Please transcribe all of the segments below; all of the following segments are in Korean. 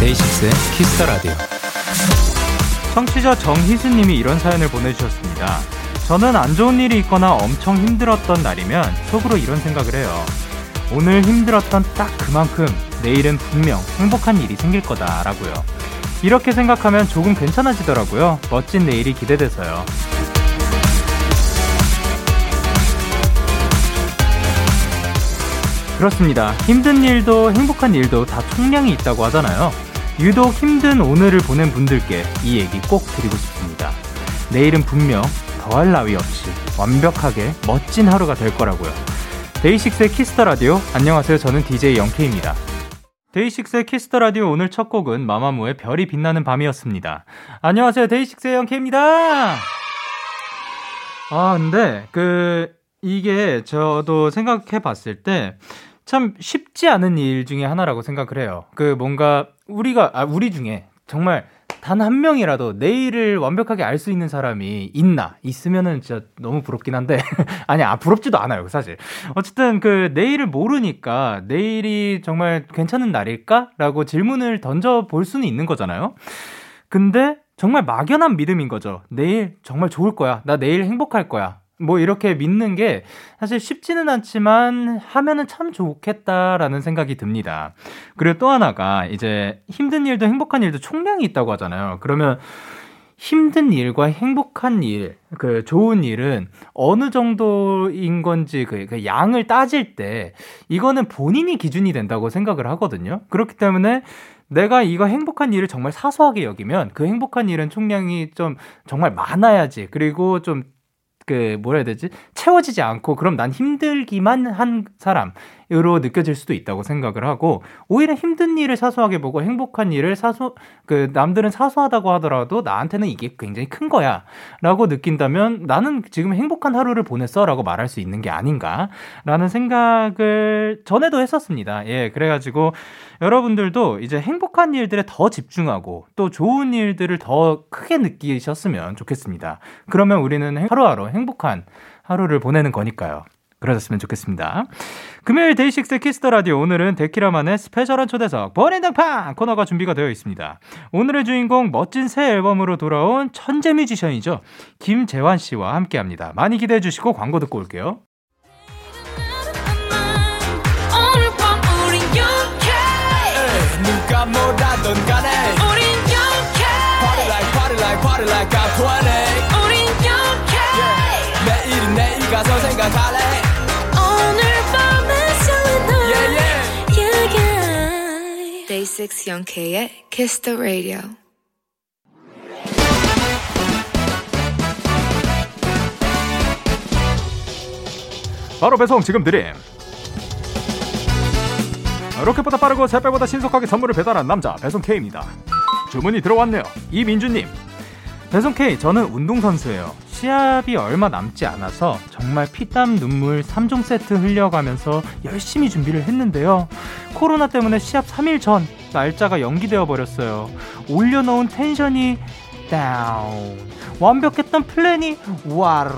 데이식스의 키스 더 라디오. 청취자 정희수님이 이런 사연을 보내주셨습니다. 저는 안 좋은 일이 있거나 엄청 힘들었던 날이면 속으로 이런 생각을 해요. 오늘 힘들었던 딱 그만큼 내일은 분명 행복한 일이 생길 거다라고요. 이렇게 생각하면 조금 괜찮아지더라고요. 멋진 내일이 기대돼서요. 그렇습니다. 힘든 일도 행복한 일도 다 총량이 있다고 하잖아요. 유독 힘든 오늘을 보낸 분들께 이 얘기 꼭 드리고 싶습니다. 내일은 분명 더할 나위 없이 완벽하게 멋진 하루가 될 거라고요. 데이식스의 키스 더 라디오 안녕하세요. 저는 DJ 영케입니다. 데이식스의 키스 더 라디오 오늘 첫 곡은 마마무의 별이 빛나는 밤이었습니다. 안녕하세요. 데이식스의 영케입니다. 아, 근데 그 이게 저도 생각해 봤을 때 참 쉽지 않은 일 중에 하나라고 생각을 해요. 그 뭔가 우리가 아 우리 중에 정말 단 한 명이라도 내일을 완벽하게 알 수 있는 사람이 있나? 있으면은 진짜 너무 부럽긴 한데. 아니 아 부럽지도 않아요 사실. 어쨌든 그 내일을 모르니까 내일이 정말 괜찮은 날일까라고 질문을 던져 볼 수는 있는 거잖아요. 근데 정말 막연한 믿음인 거죠. 내일 정말 좋을 거야. 나 내일 행복할 거야 뭐 이렇게 믿는 게 사실 쉽지는 않지만 하면은 참 좋겠다라는 생각이 듭니다. 그리고 또 하나가 이제 힘든 일도 행복한 일도 총량이 있다고 하잖아요. 그러면 힘든 일과 행복한 일, 그 좋은 일은 어느 정도인 건지 그, 그 양을 따질 때 이거는 본인이 기준이 된다고 생각을 하거든요. 그렇기 때문에 내가 이거 행복한 일을 정말 사소하게 여기면 그 행복한 일은 총량이 좀 정말 많아야지. 그리고 좀 그 뭐라 해야 되지? 채워지지 않고 그럼 난 힘들기만 한 사람 으로 느껴질 수도 있다고 생각을 하고 오히려 힘든 일을 사소하게 보고 행복한 일을 사소 그 남들은 사소하다고 하더라도 나한테는 이게 굉장히 큰 거야라고 느낀다면 나는 지금 행복한 하루를 보냈어라고 말할 수 있는 게 아닌가라는 생각을 전에도 했었습니다. 예, 그래가지고 여러분들도 이제 행복한 일들에 더 집중하고 또 좋은 일들을 더 크게 느끼셨으면 좋겠습니다. 그러면 우리는 하루하루 행복한 하루를 보내는 거니까요. 그러셨으면 좋겠습니다. 금요일 데이식스 키스 더 라디오 오늘은 데키라만의 special한 초대석 버린당팡 코너가 준비가 되어 있습니다. 오늘의 주인공 멋진 새 앨범으로 돌아온 천재 뮤지션이죠. 김재환 씨와 함께 합니다. 많이 기대해 주시고 광고 듣고 올게요. 누가 뭐라던 간에 우린 영케 Party like party like party like I'm 20 우린 영케 yeah. 내일은 내일 가서 생각할래 6 영케의 Kiss the Radio 바로 배송 지금 드림 로켓보다 빠르고 새배보다 신속하게 선물을 배달한 남자 배송 K입니다. 주문이 들어왔네요. 이민주님. 배송 K, 저는 운동선수예요. 시합이 얼마 남지 않아서 정말 피땀 눈물 3종 세트 흘려가면서 열심히 준비를 했는데요. 코로나 때문에 시합 3일 전 날짜가 연기되어 버렸어요. 올려놓은 텐션이 다운. 완벽했던 플랜이 와르.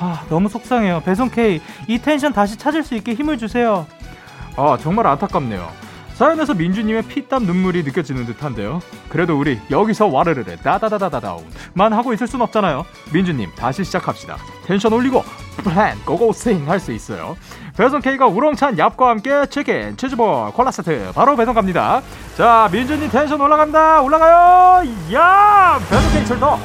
아, 너무 속상해요. 배송 K, 이 텐션 다시 찾을 수 있게 힘을 주세요. 아 정말 안타깝네요. 사연에서 민주님의 피땀 눈물이 느껴지는 듯한데요. 그래도 우리 여기서 와르르르 다다다다다다운만 하고 있을 순 없잖아요. 민주님 다시 시작합시다. 텐션 올리고 플랜 고고싱 할수 있어요. 배송 K가 우렁찬 얍과 함께 치킨, 치즈볼, 콜라 세트 바로 배송 갑니다. 자 민주님 텐션 올라갑니다. 올라가요. 야 배송 K 출동.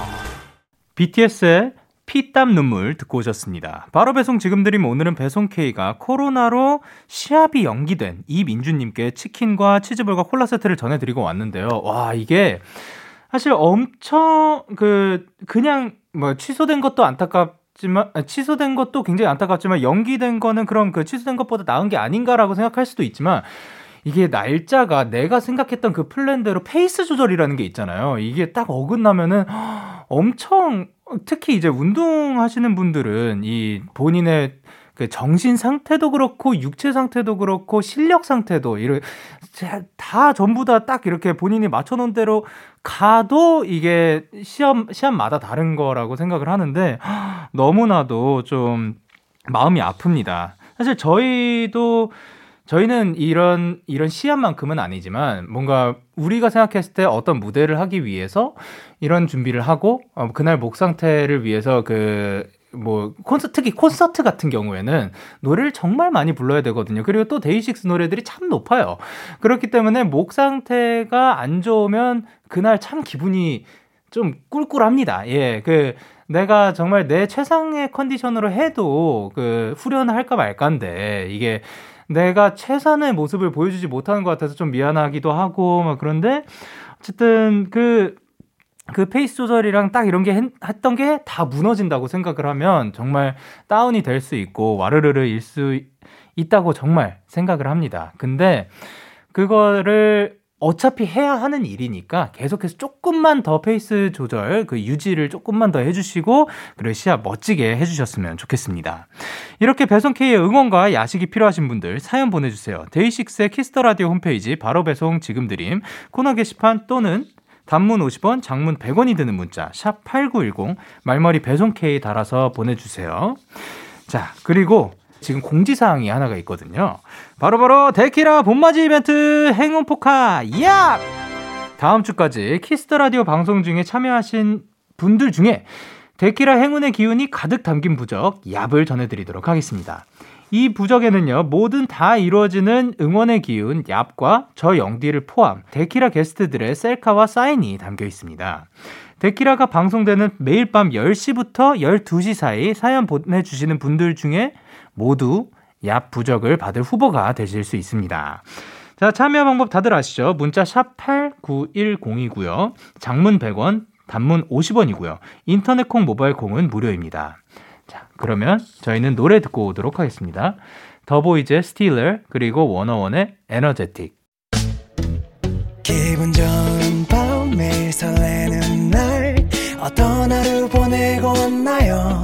BTS의 피땀 눈물 듣고 오셨습니다. 바로 배송 지금 드림 오늘은 배송 K가 코로나로 시합이 연기된 이민주님께 치킨과 치즈볼과 콜라 세트를 전해드리고 왔는데요. 와, 이게 사실 엄청 그, 그냥 뭐 취소된 것도 안타깝지만, 아, 취소된 것도 굉장히 안타깝지만 연기된 거는 그럼 그 취소된 것보다 나은 게 아닌가라고 생각할 수도 있지만 이게 날짜가 내가 생각했던 그 플랜대로 페이스 조절이라는 게 있잖아요. 이게 딱 어긋나면은 엄청 특히 이제 운동하시는 분들은 이 본인의 그 정신 상태도 그렇고 육체 상태도 그렇고 실력 상태도 이런 다 전부 다 딱 이렇게 본인이 맞춰놓은 대로 가도 이게 시험 시험마다 다른 거라고 생각을 하는데 너무나도 좀 마음이 아픕니다. 사실 저희도 저희는 이런 이런 시합만큼은 아니지만 뭔가 우리가 생각했을 때 어떤 무대를 하기 위해서 이런 준비를 하고 어, 그날 목 상태를 위해서 그 뭐 콘서트 특히 콘서트 같은 경우에는 노래를 정말 많이 불러야 되거든요. 그리고 또 데이식스 노래들이 참 높아요. 그렇기 때문에 목 상태가 안 좋으면 그날 참 기분이 좀 꿀꿀합니다. 예. 그 내가 정말 내 최상의 컨디션으로 해도 그 후련을 할까 말까인데 이게 내가 최선의 모습을 보여주지 못하는 것 같아서 좀 미안하기도 하고 막 그런데 어쨌든 그그 그 페이스 조절이랑 딱 이런 게 했던 게 다 무너진다고 생각을 하면 정말 다운이 될 수 있고 와르르르 일 수 있다고 정말 생각을 합니다. 근데 그거를 어차피 해야 하는 일이니까 계속해서 조금만 더 페이스 조절, 그 유지를 조금만 더 해주시고, 그리고 시합 멋지게 해주셨으면 좋겠습니다. 이렇게 배송K의 응원과 야식이 필요하신 분들 사연 보내주세요. 데이식스의 키스 더 라디오 홈페이지 바로 배송 지금 드림 코너 게시판 또는 단문 50원, 장문 100원이 드는 문자 샵 8910 말머리 배송K 달아서 보내 주세요. 자, 그리고 지금 공지사항이 하나가 있거든요. 바로바로 바로 데키라 봄맞이 이벤트 행운 포카 야! 다음 주까지 키스 더 라디오 방송 중에 참여하신 분들 중에 데키라 행운의 기운이 가득 담긴 부적 얍을 전해드리도록 하겠습니다. 이 부적에는요, 모든 다 이루어지는 응원의 기운 얍과 저 영디를 포함 데키라 게스트들의 셀카와 사인이 담겨 있습니다. 데키라가 방송되는 매일 밤 10시부터 12시 사이 사연 보내주시는 분들 중에 모두 얍 부적을 받을 후보가 되실 수 있습니다. 자, 참여 방법 다들 아시죠? 문자 샵 8910이고요. 장문 100원, 단문 50원이고요. 인터넷 콩, 모바일 콩은 무료입니다. 자, 그러면 저희는 노래 듣고 오도록 하겠습니다. THE BOYZ Stealer 그리고 Wanna One의 Energetic 기분 좋은 밤 매일 설레는 날 어떤 하루 보내고 왔나요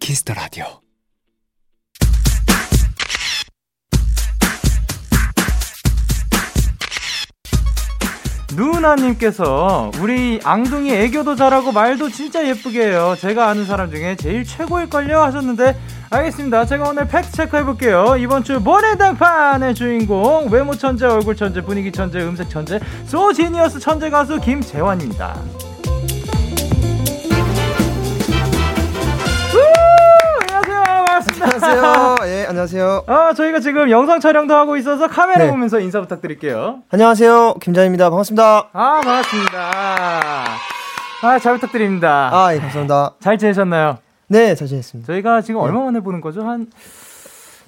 Kiss the Radio. 누나님께서 우리 앙둥이 애교도 잘하고 말도 진짜 예쁘게 해요. 제가 아는 사람 중에 제일 최고일걸요 하셨는데 알겠습니다. 제가 오늘 팩트 체크 해볼게요. 이번 주 모래당판의 주인공 외모 천재, 얼굴 천재, 분위기 천재, 음색 천재, 소지니어스 천재 가수 김재환입니다. 안녕하세요. 예, 안녕하세요. 아, 저희가 지금 영상 촬영도 하고 있어서 카메라 네. 보면서 인사 부탁드릴게요. 안녕하세요. 김자입니다. 반갑습니다. 아, 반갑습니다. 아, 잘 부탁드립니다. 아, 예, 감사합니다. 잘 지내셨나요? 네, 잘 지냈습니다. 저희가 지금 네. 얼마 만에 보는 거죠? 한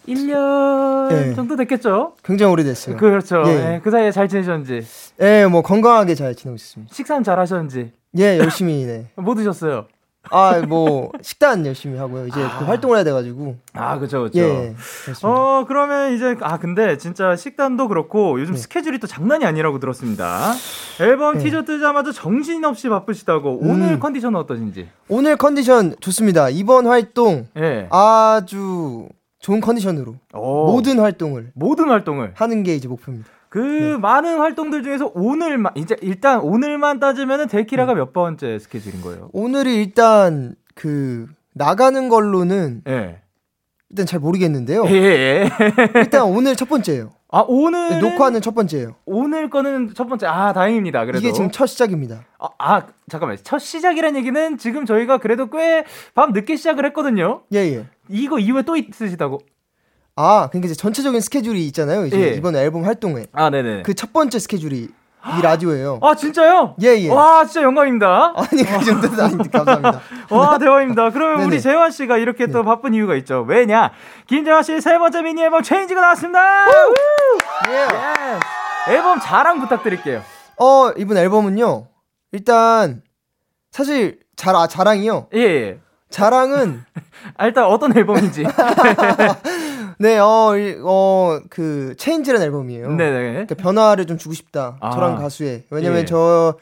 1년 네. 정도 됐겠죠? 굉장히 오래됐어요. 그렇죠. 예. 네, 그 사이에 잘 지내셨는지? 예, 뭐 건강하게 잘 지내고 있습니다. 식사는 잘 하셨는지? 예, 열심히 네. 뭐 드셨어요? 아, 뭐 식단 열심히 하고요. 이제 아. 그 활동을 해야 돼 가지고. 아, 그렇죠, 그렇죠. 예, 어, 그러면 이제 아 근데 진짜 식단도 그렇고 요즘 네. 스케줄이 또 장난이 아니라고 들었습니다. 앨범 네. 티저 뜨자마자 정신 없이 바쁘시다고. 음. 오늘 컨디션은 어떠신지? 오늘 컨디션 좋습니다. 이번 활동 네. 아주 좋은 컨디션으로 오. 모든 활동을 모든 활동을 하는 게 이제 목표입니다. 그 네. 많은 활동들 중에서 오늘만 이제 일단 오늘만 따지면은 데키라가 네. 몇 번째 스케줄인 거예요? 오늘이 일단 그 나가는 걸로는 네. 일단 잘 모르겠는데요. 예, 예. 일단 오늘 첫 번째예요. 아 오늘 네, 녹화는 첫 번째예요. 오늘 거는 첫 번째. 아 다행입니다. 그래도 이게 지금 첫 시작입니다. 아, 아 잠깐만 첫 시작이라는 얘기는 지금 저희가 그래도 꽤 밤 늦게 시작을 했거든요. 예예. 예. 이거 이후에 또 있으시다고? 아, 그러니까 이제 전체적인 스케줄이 있잖아요. 이제 예. 이번 앨범 활동에. 아, 네네. 그 첫 번째 스케줄이 이 라디오예요. 아 진짜요? 예 예. 와 진짜 영광입니다. 아니 그 정도는 아닌데 감사합니다. 와 대박입니다. 그러면 네네. 우리 재환 씨가 이렇게 네. 또 바쁜 이유가 있죠. 왜냐? 김재환 씨세 번째 미니 앨범 Change가 나왔습니다. 예. 앨범 자랑 부탁드릴게요. 어 이번 앨범은요. 일단 사실 자, 아, 자랑이요. 예. 예. 자랑은 아, 일단 어떤 앨범인지. 네, 어, 어, 그, Change라는 앨범이에요. 네네. 그러니까 변화를 좀 주고 싶다. 아. 저랑 가수의. 왜냐면 예. 저,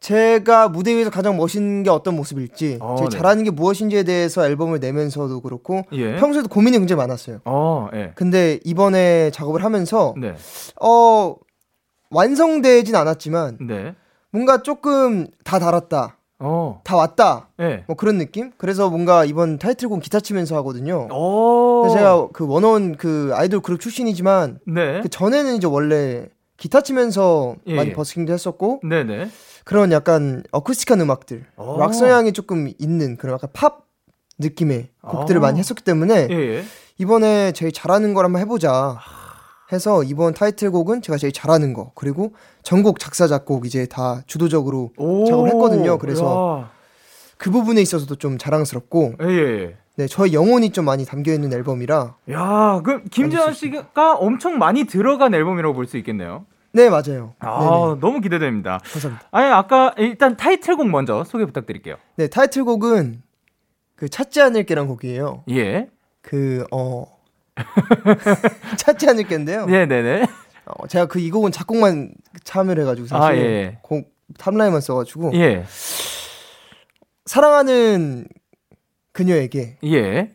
제가 무대 위에서 가장 멋있는 게 어떤 모습일지, 어, 제가 네. 잘하는 게 무엇인지에 대해서 앨범을 내면서도 그렇고, 예. 평소에도 고민이 굉장히 많았어요. 어, 예. 근데 이번에 작업을 하면서, 네. 어, 완성되진 않았지만, 네. 뭔가 조금 다 달았다. 어. 다 왔다. 네. 뭐 그런 느낌? 그래서 뭔가 이번 타이틀곡 기타 치면서 하거든요. 오. 제가 그 원어원 그 아이돌 그룹 출신이지만 네. 그 전에는 이제 원래 기타 치면서 예. 많이 예. 버스킹도 했었고 네네. 그런 약간 어쿠스틱한 음악들, 오. 락 성향이 조금 있는 그런 약간 팝 느낌의 곡들을 오. 많이 했었기 때문에 예, 예. 이번에 제일 잘하는 걸 한번 해보자. 해서 이번 타이틀곡은 제가 제일 잘하는 거 그리고 전곡 작사 작곡 이제 다 주도적으로 작업을 했거든요. 그래서 야. 그 부분에 있어서도 좀 자랑스럽고 예, 예, 예. 네, 저의 영혼이 좀 많이 담겨 있는 앨범이라. 야, 그 김재환 씨가 엄청 많이 들어간 앨범이라고 볼 수 있겠네요. 네, 맞아요. 아, 네네. 너무 기대됩니다. 감사합니다. 아니, 아까 일단 타이틀곡 먼저 소개 부탁드릴게요. 네, 타이틀곡은 그 찾지 않을게란 곡이에요. 예. 그 어, 찾지 않을 겐데요. 네네네. 어, 제가 그 이 곡은 작곡만 참여를 해가지고 사실 아, 예. 곡 탑라인만 써가지고 예. 사랑하는 그녀에게 예.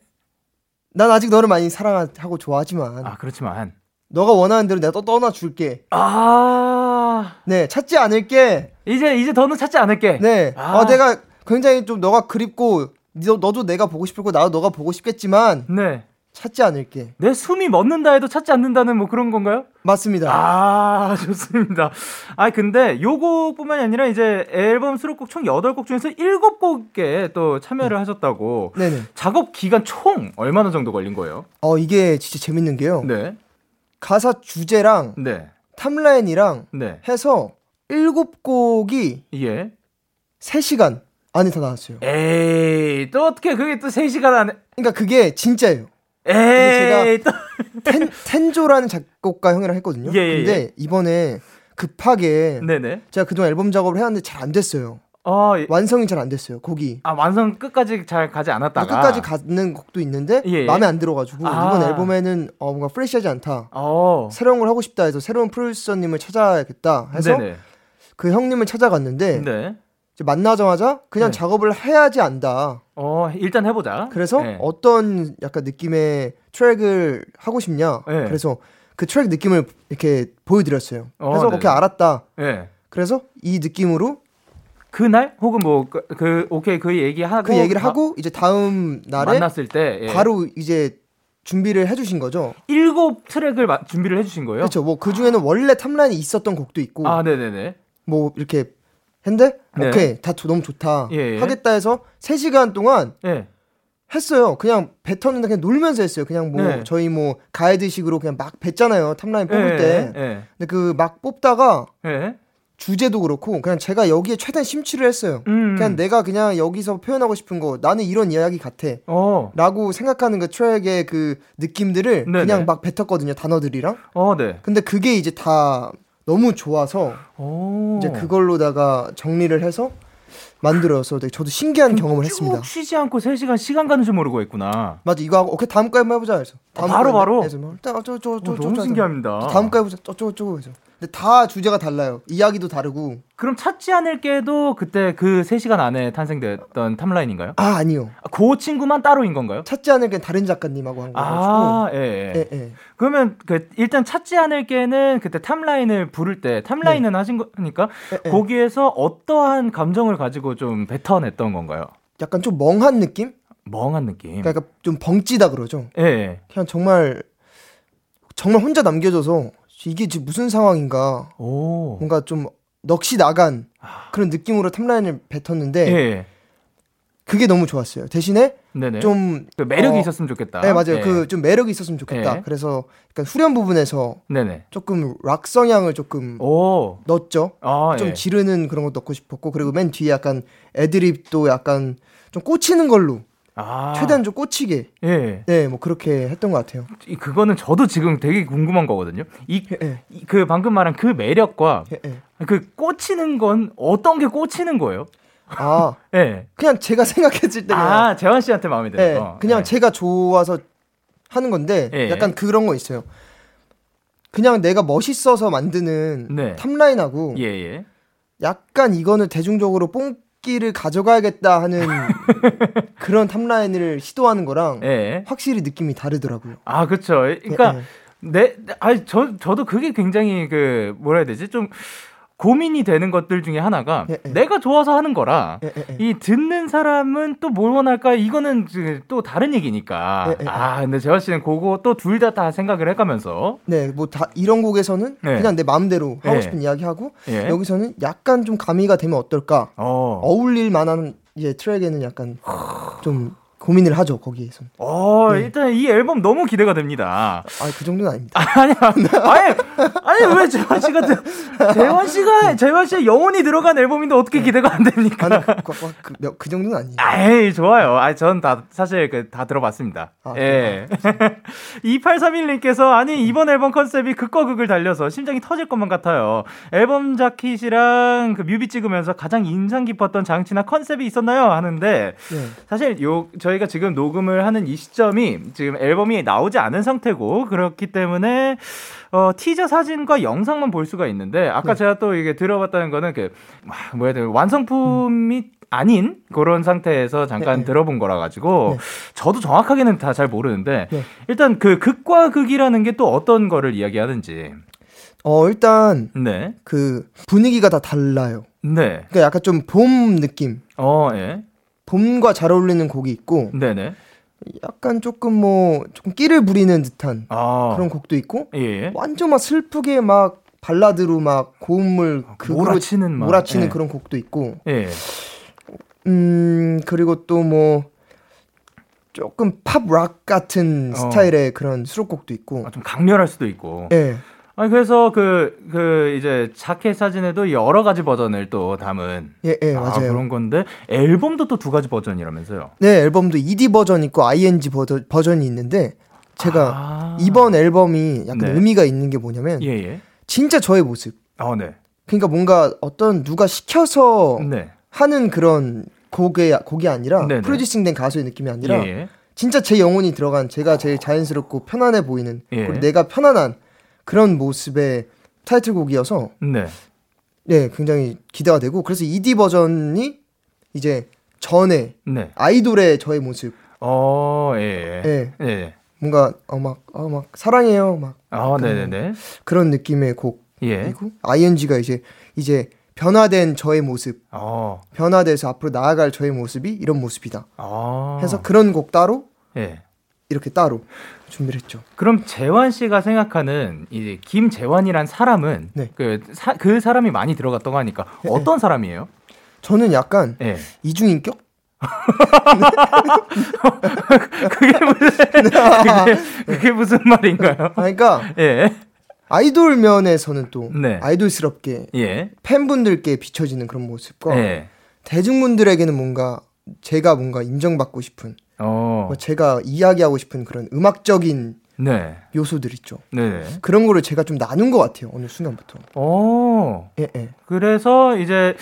난 아직 너를 많이 사랑하고 좋아하지만 아 그렇지만 너가 원하는 대로 내가 또 떠나 줄게. 아. 네, 찾지 않을게. 이제 이제 더는 찾지 않을게. 네. 아. 어, 내가 굉장히 좀 너가 그립고 너, 너도 내가 보고 싶고 나도 너가 보고 싶겠지만 네. 찾지 않을게. 내 숨이 멎는다 해도 찾지 않는다는 뭐 그런 건가요? 맞습니다. 아, 좋습니다. 아, 근데 요곡뿐만이 아니라 이제 앨범 수록곡 총 8곡 중에서 7곡에 또 참여를 네. 하셨다고. 네네. 작업 기간 총 얼마나 정도 걸린 거예요? 어, 이게 진짜 재밌는 게요. 네. 가사 주제랑 네. 탑라인이랑 네. 해서 7곡이 예. 3시간 안에 다 나왔어요. 에이, 또 어떻게 그게 또 3시간 안에. 그러니까 그게 진짜예요. 에이, 제가 텐, 텐조라는 작곡가 형이랑 했거든요. 예, 예, 근데 예. 이번에 급하게 네네. 제가 그동안 앨범 작업을 해왔는데 잘 안 됐어요. 어, 예. 완성이 잘 안 됐어요. 곡이. 아 완성 끝까지 잘 가지 않았다가. 끝까지 가는 곡도 있는데 예, 예. 마음에 안 들어가지고 아. 이번 앨범에는 어, 뭔가 프레시하지 않다. 어. 새로운 걸 하고 싶다 해서 새로운 프로듀서님을 찾아야겠다 해서 네네. 그 형님을 찾아갔는데 네. 만나자마자 그냥 네. 작업을 해야지 안다. 어, 일단 해보자. 그래서 네. 어떤 약간 느낌의 트랙을 하고 싶냐. 네. 그래서 그 트랙 느낌을 이렇게 보여드렸어요. 어, 그래서 오케이 알았다. 네. 그래서 이 느낌으로 그날 혹은 뭐그 그, 오케이 그 얘기 하고 그 얘기를 하고 이제 다음 날에 만났을 때 예. 바로 이제 준비를 해주신 거죠. 일곱 트랙을 마, 준비를 해주신 거예요. 그렇죠. 뭐 그 중에는 원래 탑라인이 있었던 곡도 있고. 아, 네네네. 뭐 이렇게 했는데 네. 오케이 다 너무 좋다 예, 예. 하겠다 해서 3시간 동안 예. 했어요. 그냥 뱉었는데 그냥 놀면서 했어요. 그냥 뭐 네. 저희 뭐 가이드식으로 그냥 막 뱉잖아요. 탑라인 뽑을 예, 때. 예. 근데 그 막 뽑다가 예. 주제도 그렇고 그냥 제가 여기에 최대한 심취를 했어요. 음. 그냥 내가 그냥 여기서 표현하고 싶은 거 나는 이런 이야기 같아. 어. 라고 생각하는 그 트랙의 그 느낌들을 네네. 그냥 막 뱉었거든요. 단어들이랑. 어, 네. 근데 그게 이제 다 너무 좋아서 오. 이제 그걸로다가 정리를 해서 만들어서 되게 저도 신기한 경험을 했습니다. 쉬지 않고 3시간 시간 가는 줄 모르고 했구나. 맞아. 이거 하고 오케이 다음 거 한번 해보자 해서. 다음 아, 바로 바로. 해서 뭐 어쩌저저 어, 너무 신기합니다. 다음 거 해보자. 어쩌고저쩌고 해서. 근데 다 주제가 달라요. 이야기도 다르고. 그럼 찾지 않을게도 그때 그 3시간 안에 탄생됐던 탑라인인가요? 아, 아니요. 아, 그 친구만 따로인 건가요? 찾지 않을게 다른 작가님하고 한 거가지고. 아, 예, 예. 예, 예. 그러면 그 일단 찾지 않을게는 그때 탑라인을 부를 때 탑라인은 네. 하신 거니까 예, 예. 거기에서 어떠한 감정을 가지고 좀 뱉어냈던 건가요? 약간 좀 멍한 느낌? 멍한 느낌. 그러니까 좀 벙찌다 그러죠. 예. 예. 그냥 정말 정말 혼자 남겨져서 이게 지금 무슨 상황인가. 오. 뭔가 좀 넋이 나간 아. 그런 느낌으로 탑라인을 뱉었는데 예. 그게 너무 좋았어요. 대신에 네네. 좀 그 매력이 어, 있었으면 좋겠다. 네 맞아요. 네. 그좀 매력이 있었으면 좋겠다. 네. 그래서 약간 후렴 부분에서 네네. 조금 락 성향을 조금 오. 넣었죠. 아, 좀 예. 지르는 그런 거 넣고 싶었고 그리고 맨 뒤에 약간 애드립도 약간 좀 꽂히는 걸로 아. 최대한 좀 꽂히게. 예. 네, 뭐 그렇게 했던 것 같아요. 그거는 저도 지금 되게 궁금한 거거든요. 이, 예. 그 방금 말한 그 매력과 예, 예. 그 꽂히는 건 어떤 게 꽂히는 거예요? 아, 예. 네. 그냥 제가 생각했을 때 아, 재환 씨한테 마음에 들어. 네, 그냥 네. 제가 좋아서 하는 건데 예. 약간 그런 거 있어요. 그냥 내가 멋있어서 만드는 네. 탑라인하고 예, 예. 약간 이거는 대중적으로 뽕 끼를 가져가야겠다 하는 그런 탑라인을 시도하는 거랑 네. 확실히 느낌이 다르더라고요. 아, 그렇죠. 그러니까 네, 네. 네 아니 저 저도 그게 굉장히 그 뭐라 해야 되지? 좀 고민이 되는 것들 중에 하나가 예, 예. 내가 좋아서 하는 거라 예, 예, 예. 이 듣는 사람은 또 뭘 원할까? 이거는 또 다른 얘기니까. 예, 아 근데 재화 씨는 그거 또둘다다 생각을 해가면서. 네뭐 다 이런 곡에서는 그냥 내 마음대로 하고 싶은 이야기 하고 여기서는 약간 좀 가미가 되면 어떨까? 어. 어울릴 만한 이제 트랙에는 약간 좀 고민을 하죠 거기에서. 어 네. 일단 이 앨범 너무 기대가 됩니다. 아그 정도는 아닙니다. 아니야 아니 아니 왜 재환 씨가 재환 씨가 재환 씨의 영혼이 들어간 앨범인데 어떻게 기대가 안 됩니까? 아니, 그, 그, 그, 그 정도는 아니에요. 아이 좋아요. 아 전 다 사실 그, 다 들어봤습니다. 아, 예. 2831님께서 아니 이번 앨범 컨셉이 극과 극을 달려서 심장이 터질 것만 같아요. 앨범 자켓이랑 그 뮤비 찍으면서 가장 인상 깊었던 장치나 컨셉이 있었나요? 하는데 네. 사실 요 저희 가 지금 녹음을 하는 이 시점이 지금 앨범이 나오지 않은 상태고 그렇기 때문에 어, 티저 사진과 영상만 볼 수가 있는데 아까 네. 제가 또 이게 들어봤다는 거는 그 뭐야 돼 완성품이 음. 아닌 그런 상태에서 잠깐 네, 네. 들어본 거라 가지고 네. 저도 정확하게는 다 잘 모르는데 네. 일단 그 극과 극이라는 게 또 어떤 거를 이야기하는지 어 일단 네. 그 분위기가 다 달라요. 네. 그러니까 약간 좀 봄 느낌. 어, 예. 봄과 잘 어울리는 곡이 있고 네네. 약간 조금 뭐 조금 끼를 부리는 듯한 아. 그런 곡도 있고 예. 완전 막 슬프게 막 발라드로 막 고음을 아, 몰아치는 몰아치는 예. 그런 곡도 있고 예. 음 그리고 또 뭐 조금 팝 락 같은 어. 스타일의 그런 수록곡도 있고 아, 좀 강렬할 수도 있고 예. 아니 그래서 그그 그 이제 자켓 사진에도 여러 가지 버전을 또 담은 예, 예 아, 맞아요 그런 건데 앨범도 또 두 가지 버전이라면서요? 네 앨범도 ED 버전 있고 ING 버전 버전이 있는데 제가 아~ 이번 앨범이 약간 네. 의미가 있는 게 뭐냐면 예, 예. 진짜 저의 모습. 아 네. 그러니까 뭔가 어떤 누가 시켜서 네. 하는 그런 곡의 곡이 아니라 네네. 네. 프로듀싱된 가수의 느낌이 아니라 예, 예. 진짜 제 영혼이 들어간 제가 제일 자연스럽고 편안해 보이는 예. 그리고 내가 편안한 그런 모습의 타이틀곡이어서 네. 네, 굉장히 기대가 되고 그래서 ED 버전이 이제 전에 네. 아이돌의 저의 모습. 어, 예. 예. 예. 예. 뭔가 어막 어, 막 사랑해요 막. 아, 네, 네, 네. 그런 느낌의 곡. 예. 그리고 ING가 이제 이제 변화된 저의 모습. 어. 변화돼서 앞으로 나아갈 저의 모습이 이런 모습이다. 어. 해서 그런 곡 따로 예. 이렇게 따로 준비를 했죠. 그럼 재환 씨가 생각하는 이제 김재환이란 사람은 네. 그, 사, 그 사람이 많이 들어갔다고 하니까 네. 어떤 사람이에요? 저는 약간 네. 이중인격? 그게 무슨 그게, 그게, 무슨 말인가요? 그러니까 예. 아이돌 면에서는 또 네. 아이돌스럽게 예. 팬분들께 비춰지는 그런 모습과 예. 대중분들에게는 뭔가 제가 뭔가 인정받고 싶은 어. 뭐 제가 이야기하고 싶은 그런 음악적인 네. 요소들 있죠. 네. 그런 거를 제가 좀 나눈 것 같아요. 어느 순간부터. 어. 예, 예. 그래서 이제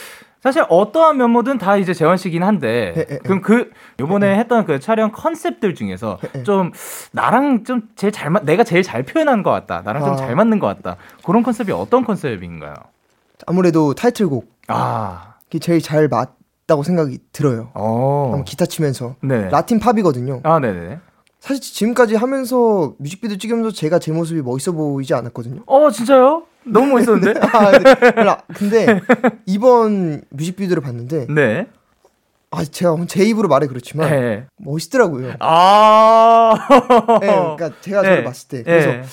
사실 어떠한 면모든 다 이제 재원 씨긴 한데 예, 예, 예. 그럼 그 요번에 예, 했던 그 촬영 컨셉들 중에서 좀 나랑 좀 제일 잘 맞, 내가 제일 잘 표현한 것 같다. 나랑 아. 좀잘 맞는 것 같다. 그런 컨셉이 어떤 컨셉인가요? 아무래도 타이틀곡. 아. 게 제일 잘 맞, 있다고 생각이 들어요. 어. 기타 치면서 네. 라틴 팝이거든요. 아, 네네. 사실 지금까지 하면서 뮤직비디오 찍으면서 제가 제 모습이 멋있어 보이지 않았거든요. 어, 진짜요? 너무 멋있었는데? 아, 네. 근데 이번 뮤직비디오를 봤는데 네. 아, 제가 제 입으로 말해 그렇지만 네. 멋있더라고요. 아. 네, 그러니까 제가 저를 네. 봤을 때 그래서 네.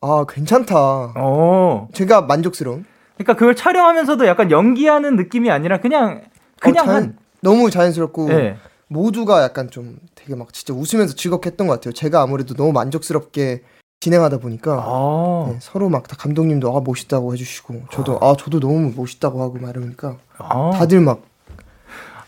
아, 괜찮다. 어. 제가 만족스러운. 그러니까 그걸 촬영하면서도 약간 연기하는 느낌이 아니라 그냥 그냥 어, 자연, 한 너무 자연스럽고 네. 모두가 약간 좀 되게 막 진짜 웃으면서 즐겁게 했던 것 같아요. 제가 아무래도 너무 만족스럽게 진행하다 보니까 아~ 네, 서로 막 다 감독님도 아 멋있다고 해주시고 저도 아, 아 저도 너무 멋있다고 하고 막 이러니까 아~ 다들 막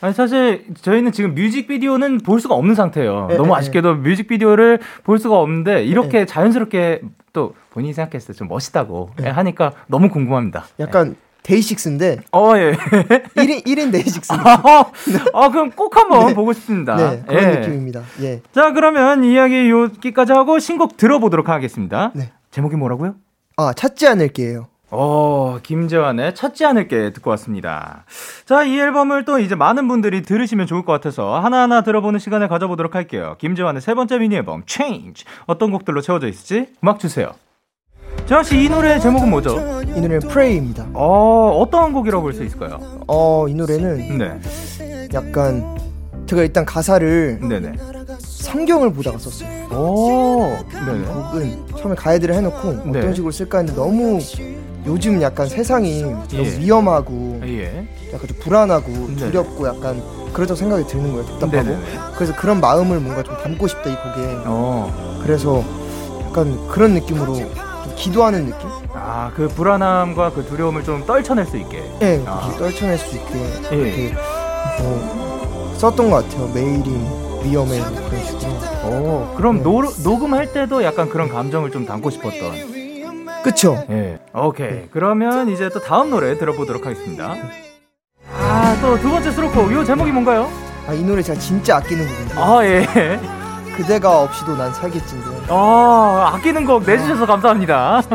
아니 사실 저희는 지금 뮤직비디오는 볼 수가 없는 상태예요. 에, 너무 에, 아쉽게도 에. 뮤직비디오를 볼 수가 없는데 이렇게 자연스럽게 또 본인이 생각했을 때 좀 멋있다고 하니까 너무 궁금합니다. 약간 DAY6인데. 어, 예. 1인, 1인 DAY6. 아, 아, 그럼 꼭 한번 네. 보고 싶습니다. 네, 그런 예. 느낌입니다. 예. 자, 그러면 이야기 여기까지 하고 신곡 들어보도록 하겠습니다. 네. 제목이 뭐라고요? 아, 찾지 않을게요. 어, 김재환의 찾지 않을게 듣고 왔습니다. 자, 이 앨범을 또 이제 많은 분들이 들으시면 좋을 것 같아서 하나하나 들어보는 시간을 가져보도록 할게요. 김재환의 세 번째 미니 앨범 Change. 어떤 곡들로 채워져 있을지 음악 주세요. 재환 씨, 이 노래 제목은 뭐죠? 이 노래는 Pray입니다. 어, 어떤 곡이라고 볼 수 있을까요? 어, 이 노래는 네. 약간 제가 일단 가사를 네네. 성경을 보다가 썼어요. 오, 네네. 곡은 처음에 가이드를 해놓고 네. 어떤 식으로 쓸까 했는데 너무 요즘 약간 세상이 예. 위험하고 예. 약간 좀 불안하고 두렵고 약간 그러죠 생각이 드는 거예요 답답하고 네네. 그래서 그런 마음을 뭔가 좀 담고 싶다 이 곡에 어. 그래서 약간 그런 느낌으로 기도하는 느낌? 아, 그 불안함과 그 두려움을 좀 떨쳐낼 수 있게. 네, 아. 떨쳐낼 수 있게 예. 뭐 썼던 것 같아요. 메일이 위험해 그런 식으로. 오, 그럼 네. 노, 녹음할 때도 약간 그런 감정을 좀 담고 싶었던. 그쵸? 예. 오케이. 네. 그러면 이제 또 다음 노래 들어보도록 하겠습니다. 아, 또 두 번째 수록곡. 이 제목이 뭔가요? 아, 이 노래 제가 진짜 아끼는 곡인데. 아, 예. 그대가 없이도 난 살겠진데. 아, 아끼는 곡 내주셔서 감사합니다.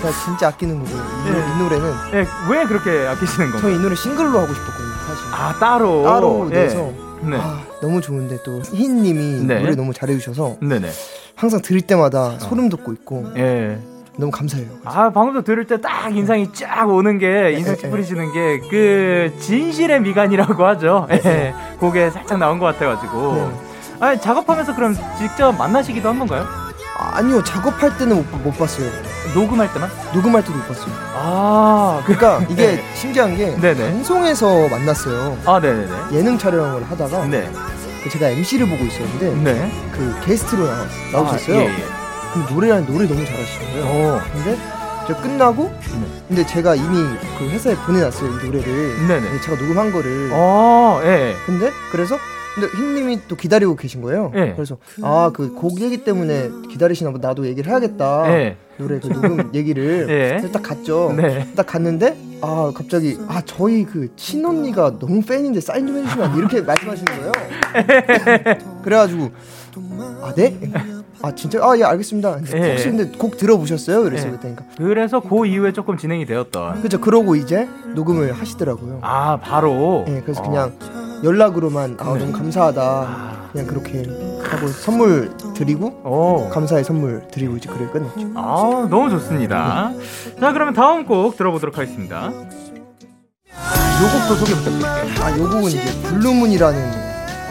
제가 진짜 아끼는 곡이에요. 이, 예. 이 노래는. 예, 왜 그렇게 아끼시는 건가요? 저이 노래 싱글로 하고 싶었거든요, 사실. 아, 따로? 따로 예. 내서. 네. 아, 너무 좋은데 또 희님이 네. 노래 너무 잘해주셔서 네네. 항상 들을 때마다 어. 소름 돋고 있고 예. 너무 감사해요. 아 방금도 들을 때 딱 인상이 쫙 오는 게 네, 인상 네, 찌푸리시는 게 그 진실의 미간이라고 하죠. 예, 곡에 살짝 나온 것 같아가지고. 네. 아 작업하면서 그럼 직접 만나시기도 한 건가요? 아, 니요 작업할 때는 못, 못 봤어요. 녹음할 때만? 녹음할 때도 못 봤어요. 아 그러니까 이게 네. 신기한 게 네네. 방송에서 만났어요. 아 네네네. 예능 촬영을 하다가 네. 그 제가 MC를 보고 있었는데 네. 그 게스트로 나왔, 나오셨어요. 아, 예, 예. 그 노래랑 노래 너무 잘하시는 거예요. 어. 근데 저 끝나고 네. 근데 제가 이미 그 회사에 보내놨어요 이 노래를. 네네. 제가 녹음한 거를. 어, 예. 근데 그래서 근데 흰님이 또 기다리고 계신 거예요. 네. 그래서 아 그 곡 얘기 때문에 기다리시나 보다 나도 얘기를 해야겠다. 네. 노래 그 녹음 얘기를 네. 딱 갔죠. 네. 딱 갔는데 아 갑자기 아 저희 그 친언니가 너무 팬인데 사인 좀 해주시면 안 돼? 이렇게 말씀하시는 거예요. 그래가지고 아 네? 아 진짜 아예 알겠습니다. 예. 혹시 근데 곡 들어보셨어요? 그래서 예. 그러니까 그래서 그 이후에 조금 진행이 되었던. 그죠. 그러고 이제 녹음을 하시더라고요. 아 바로. 예. 그래서 어. 그냥 연락으로만 아 너무 감사하다. 아. 그냥 그렇게 하고 선물 드리고 오. 감사의 선물 드리고 이제 그래 끝났죠. 아 너무 좋습니다. 네. 자 그러면 다음 곡 들어보도록 하겠습니다. 요 곡도 소개 부탁드릴게요. 아요 곡은 이제 Blue Moon이라는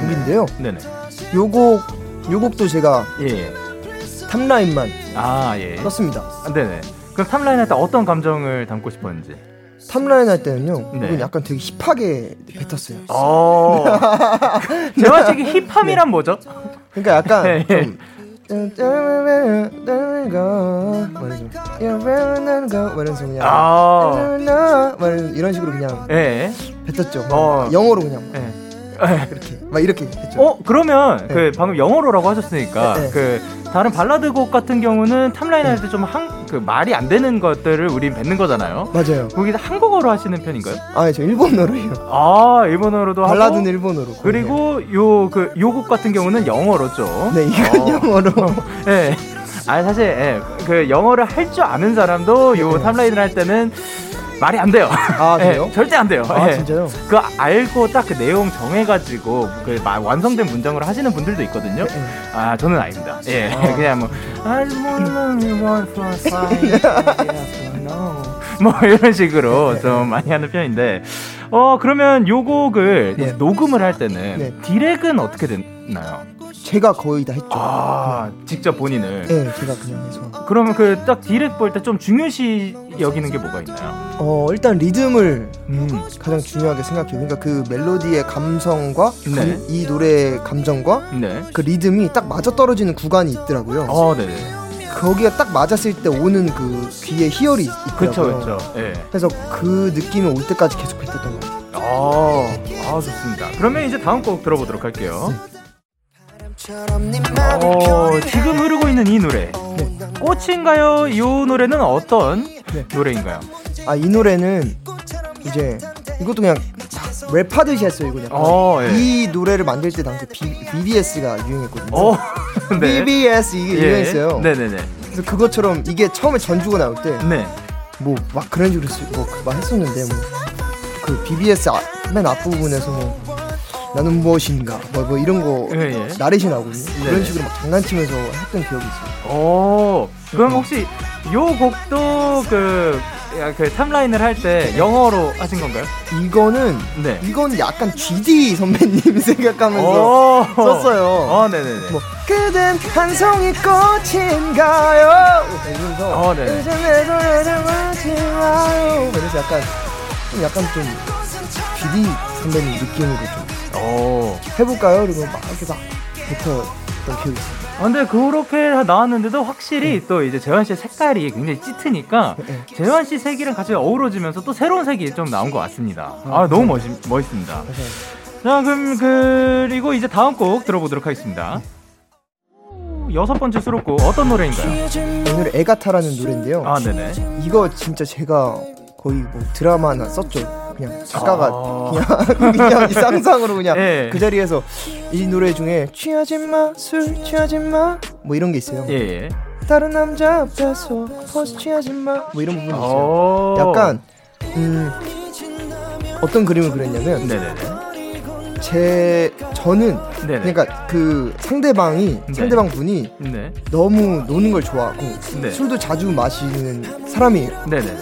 곡인데요. 네네. 요곡 요 곡도 제가 예. 탑라인만 아, 예. 썼습니다. 아, 네네. 그럼 탑라인 할때 어떤 감정을 담고 싶었는지? 탑라인 할 때는요, 네. 이건 약간 되게 힙하게 뱉었어요. 어. 제가 지금 힙함이란 네. 뭐죠? 그러니까 약간 네. 좀 이러면서 그냥 아~ 이런 식으로 그냥 네. 뱉었죠. 어. 영어로 그냥. 네. 그렇게 막 이렇게 했죠. 어 그러면 네. 그 방금 영어로라고 하셨으니까 네, 네. 그 다른 발라드 곡 같은 경우는 탑라인 할 때 좀 한 그 말이 안 되는 것들을 우린 뱉는 거잖아요. 맞아요. 거기서 한국어로 하시는 편인가요? 아, 저 일본어로요. 아, 일본어로도 발라드는 일본어로. 그리고 요 그 요 곡 같은 경우는 영어로죠. 네, 이건 어. 영어로. 네. 아 사실 예, 그 영어를 할 줄 아는 사람도 요 네. 탑라인을 할 때는 말이 안 돼요. 아, 그래요? 네, 절대 안 돼요. 아, 네. 진짜요? 그 알고 딱 그 내용 정해가지고 그 완성된 문장으로 하시는 분들도 있거든요. 네. 아, 저는 아닙니다. 예, 아. 그냥 뭐, 뭐 이런 식으로 네. 좀 많이 하는 편인데, 어, 그러면 요 곡을 네. 녹음을 할 때는 디렉은 어떻게 된, 하셨나요? 제가 거의 다 했죠. 아, 그 직접 본인을. 네, 제가 그냥 해서. 그러면 그 딱 디렉 볼 때 좀 중요시 여기는 게 뭐가 있나요? 어, 일단 리듬을 음. 가장 중요하게 생각해요. 그러니까 그 멜로디의 감성과 네. 감, 이 노래의 감정과 네. 그 리듬이 딱 맞아 떨어지는 구간이 있더라고요. 어, 네네. 거기가 딱 맞았을 때 오는 그 귀에 희열이 있더라고요. 그렇죠, 그렇죠. 네. 그래서 그 느낌이 올 때까지 계속 뱉었던 것 같아요. 아, 아 좋습니다. 그러면 이제 다음 곡 들어보도록 할게요. 어, 지금 흐르고 있는 이 노래 네. 꽃인가요? 이 노래는 어떤 네. 노래인가요? 아 이 노래는 이제 이것도 그냥 랩하듯이 했어요 이거 약간 어, 예. 이 노래를 만들 때 당시 B, BBS가 유행했거든요. 어, 네. BBS 이게 예. 유행했어요. 네네네. 그래서 그것처럼 이게 처음에 전주가 나올 때 네. 뭐막 그런 식으로 뭐막 했었는데 뭐 그 BBS 아, 맨 앞부분에서 뭐 나는 무엇인가 뭐, 뭐 이런 거 예, 예. 나레이션 하거든요. 네. 그런 식으로 막 장난치면서 했던 기억이 있어요. 오, 그럼 혹시 요 곡도 그, 그 탑라인을 할 때 영어로 하신 건가요? 이거는 네. 이건 약간 GD 선배님 생각하면서 썼어요. 어, 네네네. 뭐 그댄 한 송이 꽃인가요? 이러면서 어, 네. 그래서 약간 좀 약간 좀 GD 선배님 느낌으로 좀 오. 해볼까요? 그리고 막 이렇게 막 붙었던 기억이 있어요. 아, 근데 그렇게 나왔는데도 확실히 네. 또 이제 재환 씨의 색깔이 굉장히 짙으니까 네. 재환 씨 색이랑 같이 어우러지면서 또 새로운 색이 좀 나온 것 같습니다. 아, 아 너무 멋있, 멋있습니다. 네. 자, 그럼 그리고 이제 다음 곡 들어보도록 하겠습니다. 여섯 번째 수록곡 어떤 노래인가요? 오늘 애가타라는 노래인데요. 아, 네네. 이거 진짜 제가 거의 뭐 드라마나 썼죠. 그냥 작가가 아... 그냥 그냥 쌍쌍으로 그냥 예. 그 자리에서 이 노래 중에 취하지 마술 취하지 마뭐 이런 게 있어요. 예. 예. 다른 남자 앞에서 버스 취하지 마뭐 이런 부분이 있어요. 어. 약간 음 어떤 그림을 그렸냐면 네네네. 제 저는 네네. 그러니까 그 상대방이 네. 상대방 분이 네. 너무 노는 걸 좋아하고 네. 술도 자주 마시는 사람이에요. 네네.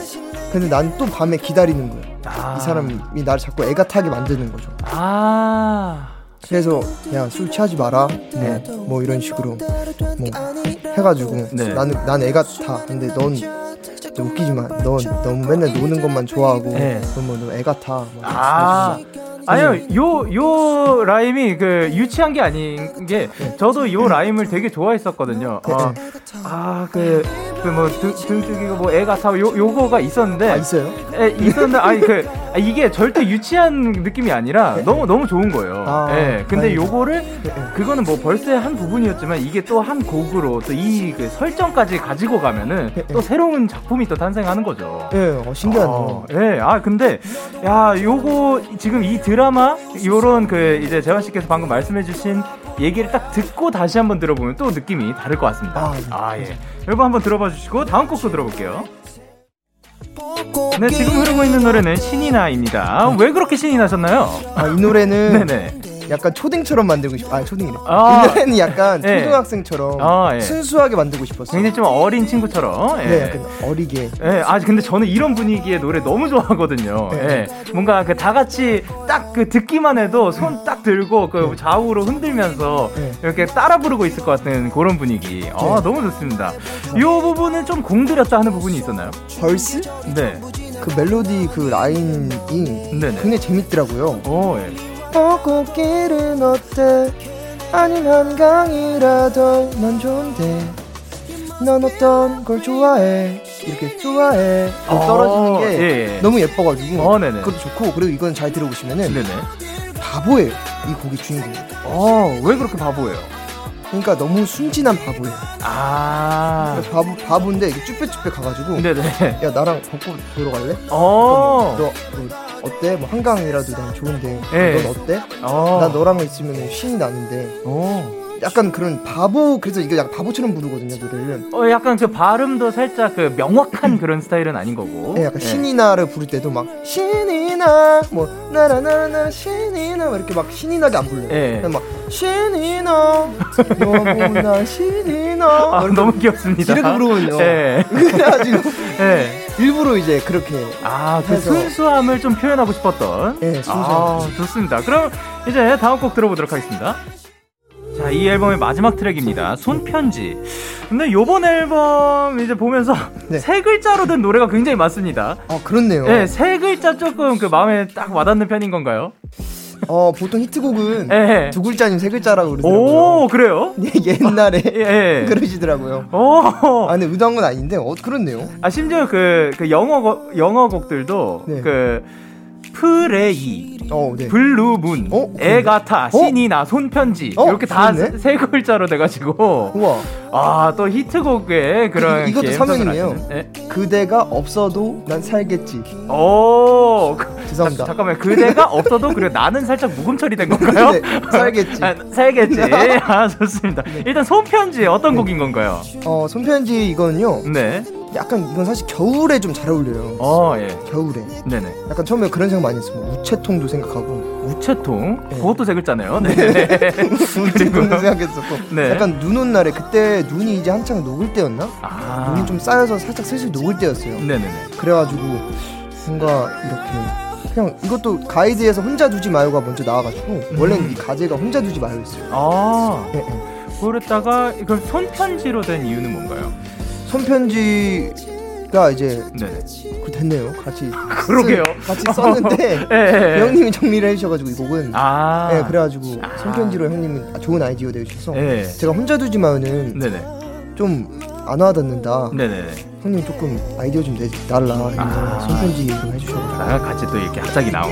근데 난 또 밤에 기다리는 거예요. 아. 이 사람이 나를 자꾸 애가 타게 만드는 거죠. 아. 그래서 야 술 취하지 마라. 네. 뭐, 뭐 이런 식으로 뭐 해가지고 네. 나는 난 애가 타. 근데 넌 웃기지만 넌 너무 맨날 노는 것만 좋아하고 네. 그러면 너 애가 타. 아. 아니요, 네. 요, 요 라임이 그 유치한 게 아닌 게, 네. 저도 요 라임을 되게 좋아했었거든요. 네. 어, 아, 그, 그 뭐, 등, 등쪽이고 뭐 애가 사, 요, 요거가 있었는데. 아, 있어요? 예, 있었는데, 아니, 그, 아, 이게 절대 유치한 느낌이 아니라 너무, 너무 좋은 거예요. 아, 예. 근데 아니, 요거를, 그거는 뭐 벌써의 한 부분이었지만, 이게 또 한 곡으로 또 이 그 설정까지 가지고 가면은 또 새로운 작품이 또 탄생하는 거죠. 예, 어, 신기하네요. 아, 예, 아, 근데, 야, 요거, 지금 이 드라마 요런 그 이제 재환 씨께서 방금 말씀해주신 얘기를 딱 듣고 다시 한번 들어보면 또 느낌이 다를 것 같습니다. 아, 네. 아 예. 여러분 한번 들어봐 주시고 다음 곡도 들어볼게요. 네, 지금 흐르고 있는 노래는 신이 나입니다. 왜 그렇게 신이 나셨나요? 아, 이 노래는 네네. 약간 초딩처럼 만들고 싶어. 아 초딩이네. 아, 옛날에는 약간 네. 초등학생처럼 아, 예. 순수하게 만들고 싶었어요. 굉장히 좀 어린 친구처럼. 예. 네, 약간 어리게. 예. 아 근데 저는 이런 분위기의 노래 너무 좋아하거든요. 네. 예. 뭔가 그 다 같이 딱 그 듣기만 해도 손 딱 들고 그 네. 좌우로 흔들면서 네. 이렇게 따라 부르고 있을 것 같은 그런 분위기. 아 네. 너무 좋습니다. 이 부분은 좀 공들였다 하는 부분이 있었나요? 벌스? 네. 그 멜로디 그 라인이 네네. 굉장히 재밌더라고요. 오, 예. 벚꽃길은 어때 아닌 한강이라도 난 좋은데 넌 어떤 걸 좋아해 이렇게 좋아해 어, 떨어지는 게 예, 예. 너무 예뻐가지고 어, 그것도 좋고 그리고 이건 잘 들어보시면은 네네. 바보예요 이 곡이 주인공 어 왜 그렇게 바보예요 그러니까 너무 순진한 바보예요. 아. 바보, 바보인데 쭈뼛쭈뼛 가가지고. 네네. 야, 나랑 벚꽃 보러 갈래? 어. 너, 너, 어때? 뭐 한강이라도 난 좋은데. 네. 넌 어때? 어. 나 너랑 있으면 신이 나는데. 어. 약간 그런 바보 그래서 이게 약간 바보처럼 부르거든요 노래를. 어 약간 그 발음도 살짝 그 명확한 그런 스타일은 아닌 거고. 네, 약간 네. 신이 나를 부를 때도 막 신이 나 뭐 나라나라 신이 나 이렇게 막 신이 나게 안 불러요. 네. 막 신이 나 너무나 신이 나. 아, 너무 귀엽습니다. 이렇게 부르거든요. 네. 그래가지고 네. 일부러 이제 그렇게 아 그 순수함을 좀 표현하고 싶었던. 네, 순수함. 아, 좋습니다. 그럼 이제 다음 곡 들어보도록 하겠습니다. 이 앨범의 마지막 트랙입니다. 손편지. 근데 요번 앨범 이제 보면서 네. 세 글자로 된 노래가 굉장히 많습니다. 아, 그렇네요. 네, 세 글자 조금 그 마음에 딱 와닿는 편인 건가요? 어 보통 히트곡은 네. 두 글자 아니면 세 글자라고 그러더라고요. 오 그래요? 예, 옛날에 예. 그러시더라고요. 오. 아 근데 의도한 건 아닌데 어 그렇네요. 아 심지어 그, 그 영어 영어 곡들도 네. 그 Pray, 어, 네. Blue Moon, 어? 애가타, 어? 신이 나, 손편지 어? 이렇게 다 세 글자로 돼가지고 우와. 아또 히트곡의 그런 이, 것도 서명이네요. 네? 그대가 없어도 난 살겠지. 오 죄송합니다. 자, 잠깐만 그대가 없어도 그리고 나는 살짝 묵음 처리된 건가요? 네, 살겠지. 아, 살겠지. 아 좋습니다. 네. 일단 손편지 어떤 곡인 건가요? 어 손편지 이거는요. 네. 약간 이건 사실 겨울에 좀 잘 어울려요. 어, 예. 겨울에. 네네. 약간 처음에 그런 생각 많이 했어요. 뭐 우체통도 생각하고. 우체통? 네. 그것도 세 글자네요. 네. 우체통도 생각했었고. 네. 약간 눈 온 날에 그때 눈이 이제 한창 녹을 때였나? 아. 눈이 좀 쌓여서 살짝 슬슬 녹을 때였어요. 네네네. 그래가지고 뭔가 이렇게 그냥 이것도 가이드에서 혼자 두지 마요가 먼저 나와가지고 음. 원래는 이 가제가 혼자 두지 마요였어요. 아. 네, 네. 그랬다가 이걸 손편지로 된 이유는 뭔가요? 손편지가 이제 네. 그 됐네요. 같이 그러게요. 쓰, 같이 썼는데 네, 네. 형님이 정리를 해주셔가지고 이 곡은 아~ 네, 그래가지고 아~ 손편지로 형님이 좋은 아이디어 내주셔서 네. 제가 혼자 두지마는 좀안 와닿는다. 네네. 형님 조금 아이디어 좀 내달라. 아~ 손편지 좀 해주셔서 아, 같이 또 이렇게 합작이 나온.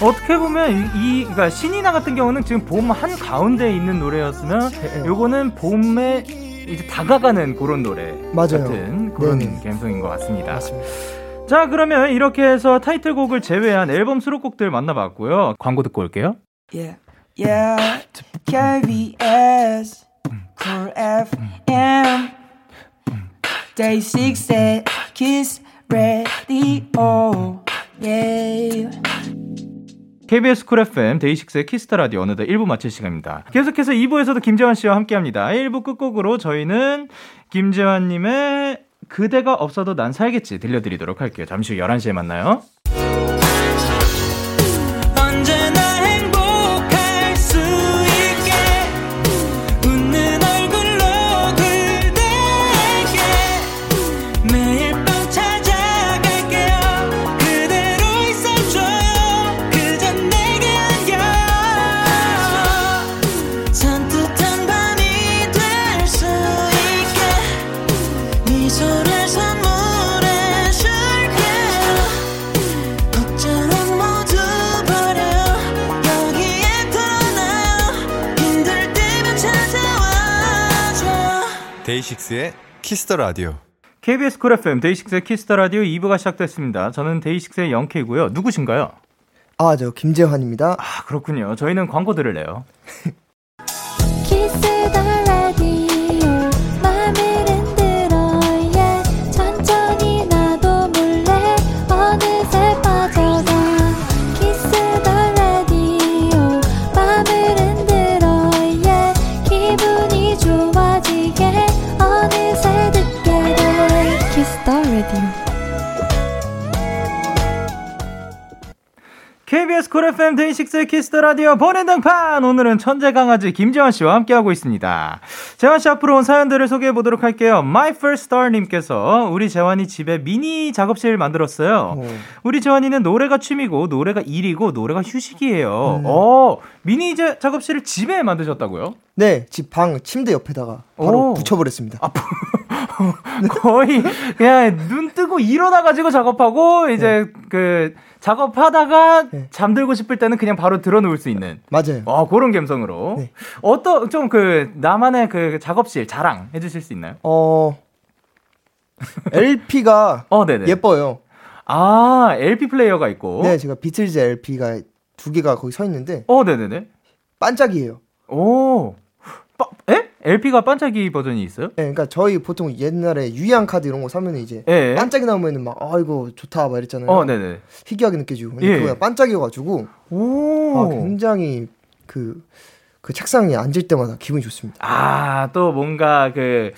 어떻게 보면 이, 이 그러니까 신이나 같은 경우는 지금 봄 한 가운데 있는 노래였으면 네, 요거는 봄에 이제 다가가는 그런 노래 맞아요. 같은 그런 네네. 감성인 것 같습니다. 맞습니다. 자 그러면 이렇게 해서 타이틀곡을 제외한 앨범 수록곡들 만나봤고요. 광고 듣고 올게요. Yeah, yeah, KBS, Cool FM, Day 6 Kiss Radio, yeah. KBS 쿨 FM 데이식스의 키스터 라디오 어느덧 1부 마칠 시간입니다. 계속해서 2부에서도 김재환 씨와 함께 합니다. 1부 끝곡으로 저희는 김재환 님의 그대가 없어도 난 살겠지 들려드리도록 할게요. 잠시 후 11시에 만나요. DAY6의 Kiss the Radio. KBS 쿨 FM 데이식스의 키스터 라디오 2부가 시작됐습니다. 저는 데이식스의 영케이고요. 누구신가요? 아, 저 김재환입니다. 아, 그렇군요. 저희는 광고 들을래요. KBS 쿨 FM 데이식스의 키스터 라디오 보낸당판 오늘은 천재 강아지 김재환 씨와 함께하고 있습니다. 재환 씨 앞으로 온 사연들을 소개해 보도록 할게요. My First Star 님께서 우리 재환이 집에 미니 작업실 만들었어요. 오. 우리 재환이는 노래가 취미고 노래가 일이고 노래가 휴식이에요. 음. 어, 미니 제, 작업실을 집에 만드셨다고요? 네, 집 방 침대 옆에다가 바로 오. 붙여버렸습니다. 아, 거의 그냥 눈 뜨고 일어나 가지고 작업하고 이제 네. 그 작업하다가 네. 잠들고 싶을 때는 그냥 바로 들어놓을 수 있는. 맞아요. 아, 그런 감성으로. 네. 어떤, 좀 그, 나만의 그 작업실 자랑 해주실 수 있나요? 어, LP가 어, 예뻐요. 아, LP 플레이어가 있고. 네, 제가 비틀즈 LP가 두 개가 거기 서 있는데. 어, 네네네. 반짝이에요. 오. LP가 반짝이 버전이 있어요? 네, 그러니까 저희 보통 옛날에 유양 카드 이런 거 사면 이제 예. 반짝이 나오면은 막 아이고 좋다 막 이랬잖아요. 어, 네네. 희귀하게 느껴지고. 예. 그거 반짝이가지고 오. 아, 굉장히 그, 그 책상에 앉을 때마다 기분이 좋습니다. 아, 또 뭔가 그,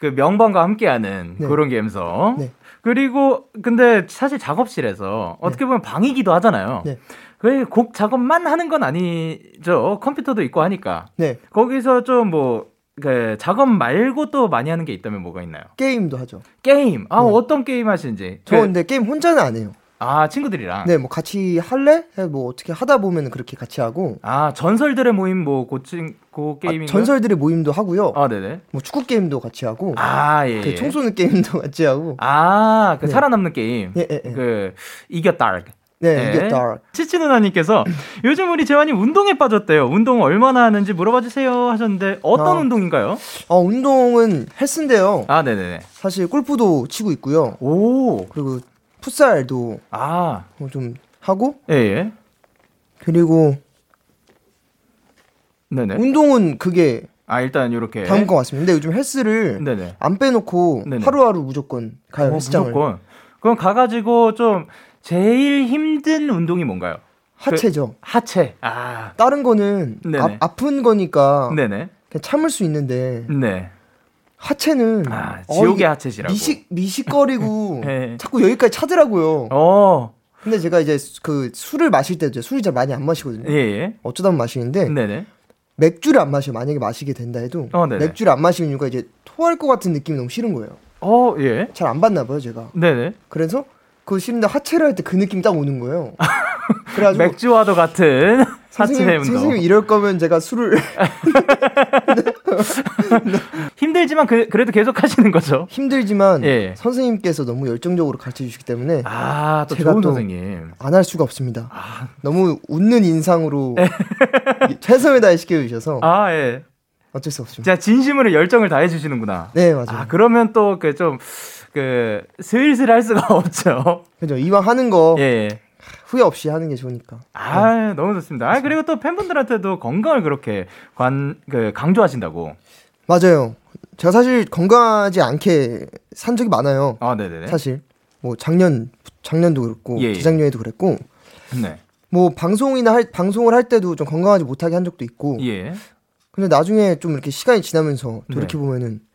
그 명반과 함께하는 네. 그런 감성. 네. 그리고 근데 사실 작업실에서 어떻게 네. 보면 방이기도 하잖아요. 네. 그곡 작업만 하는 건 아니죠. 컴퓨터도 있고 하니까. 네. 거기서 좀 뭐 그 작업 말고 또 많이 하는 게 있다면 뭐가 있나요? 게임도 하죠. 게임. 아 네. 어떤 게임 하시는지. 저 그, 근데 게임 혼자는 안 해요. 아 친구들이랑. 네, 뭐 같이 할래? 뭐 어떻게 하다 보면 그렇게 같이 하고. 아 전설들의 모임 뭐 고친 고 게임인 아, 전설들의 모임도 하고요. 아 네네. 뭐 축구 게임도 같이 하고. 아 예. 그 총 쏘는 게임도 같이 하고. 아그 네. 살아남는 게임. 예, 예, 예. 그 이겼다. 네, 네. 이겼다. 치치 누나님께서 요즘 우리 재환이 운동에 빠졌대요. 운동 얼마나 하는지 물어봐 주세요 하셨는데 어떤 아, 운동인가요? 어, 운동은 헬스인데요. 아, 네네. 사실 골프도 치고 있고요. 오. 그리고 풋살도 아. 좀 하고. 예, 예. 그리고 네네. 운동은 그게 아 일단 이렇게 다음 것 같습니다. 근데 요즘 헬스를 네네. 안 빼놓고 네네. 하루하루 무조건 가요 어, 헬스장을. 무조건. 그럼 가가지고 좀 제일 힘든 운동이 뭔가요? 하체죠. 그 하체. 아. 다른 거는 아, 픈 거니까 네네. 그냥 참을 수 있는데. 네. 하체는 아, 지옥의 어, 하체시라고. 미식 미식거리고 네. 자꾸 여기까지 차더라고요. 어. 근데 제가 이제 그 술을 마실 때도 술을 잘 많이 안 마시거든요. 예, 예. 어쩌다 마시는데 네네. 맥주를 안 마셔. 만약에 마시게 된다 해도 어, 맥주를 안 마시는 이유가 이제 토할 것 같은 느낌이 너무 싫은 거예요. 어, 예. 잘안 받나 봐요, 제가. 네네. 그래서 그거 싫은데 하체를 할 때 그 느낌 딱 오는 거예요. 그래가지고 맥주와도 같은 하체 운동. 선생님 이럴 거면 제가 술을 힘들지만 그, 래도 계속 하시는 거죠. 힘들지만 예. 선생님께서 너무 열정적으로 가르쳐 주시기 때문에 아또 좋은 선생님 안 할 수가 없습니다. 아. 너무 웃는 인상으로 최선을 다해 시켜 주셔서 아 예. 어쩔 수 없습니다. 자 진심으로 열정을 다해 주시는구나. 네 맞아요. 아 그러면 또 그좀 그 슬슬 할 수가 없죠. 그죠 이왕 하는 거 예. 예. 후회 없이 하는 게 좋으니까. 아, 네. 너무 좋습니다. 아, 그리고 또 팬분들한테도 건강을 그렇게 관, 그, 강조하신다고. 맞아요. 제가 사실 건강하지 않게 산 적이 많아요. 아, 네네. 사실. 뭐, 작년, 작년도 그렇고, 예, 예. 재작년에도 그랬고. 네. 뭐, 방송이나 할, 방송을 할 때도 좀 건강하지 못하게 한 적도 있고. 예. 근데 나중에 좀 이렇게 시간이 지나면서 네. 돌이켜 보면은 네.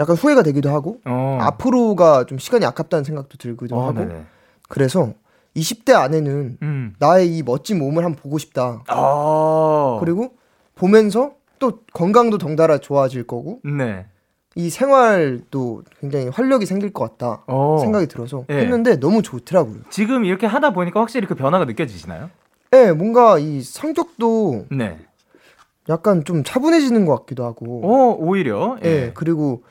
약간 후회가 되기도 하고, 어. 앞으로가 좀 시간이 아깝다는 생각도 들기도 어, 하고. 네네. 그래서 20대 안에는 음. 나의 이 멋진 몸을 한번 보고 싶다. 아~ 그리고 보면서 또 건강도 덩달아 좋아질 거고. 네. 이 생활도 굉장히 활력이 생길 것 같다 어. 생각이 들어서 네. 했는데 너무 좋더라고요. 지금 이렇게 하다 보니까 확실히 그 변화가 느껴지시나요? 네, 뭔가 이 성격도 네. 약간 좀 차분해지는 것 같기도 하고. 어, 오히려. 예. 네, 그리고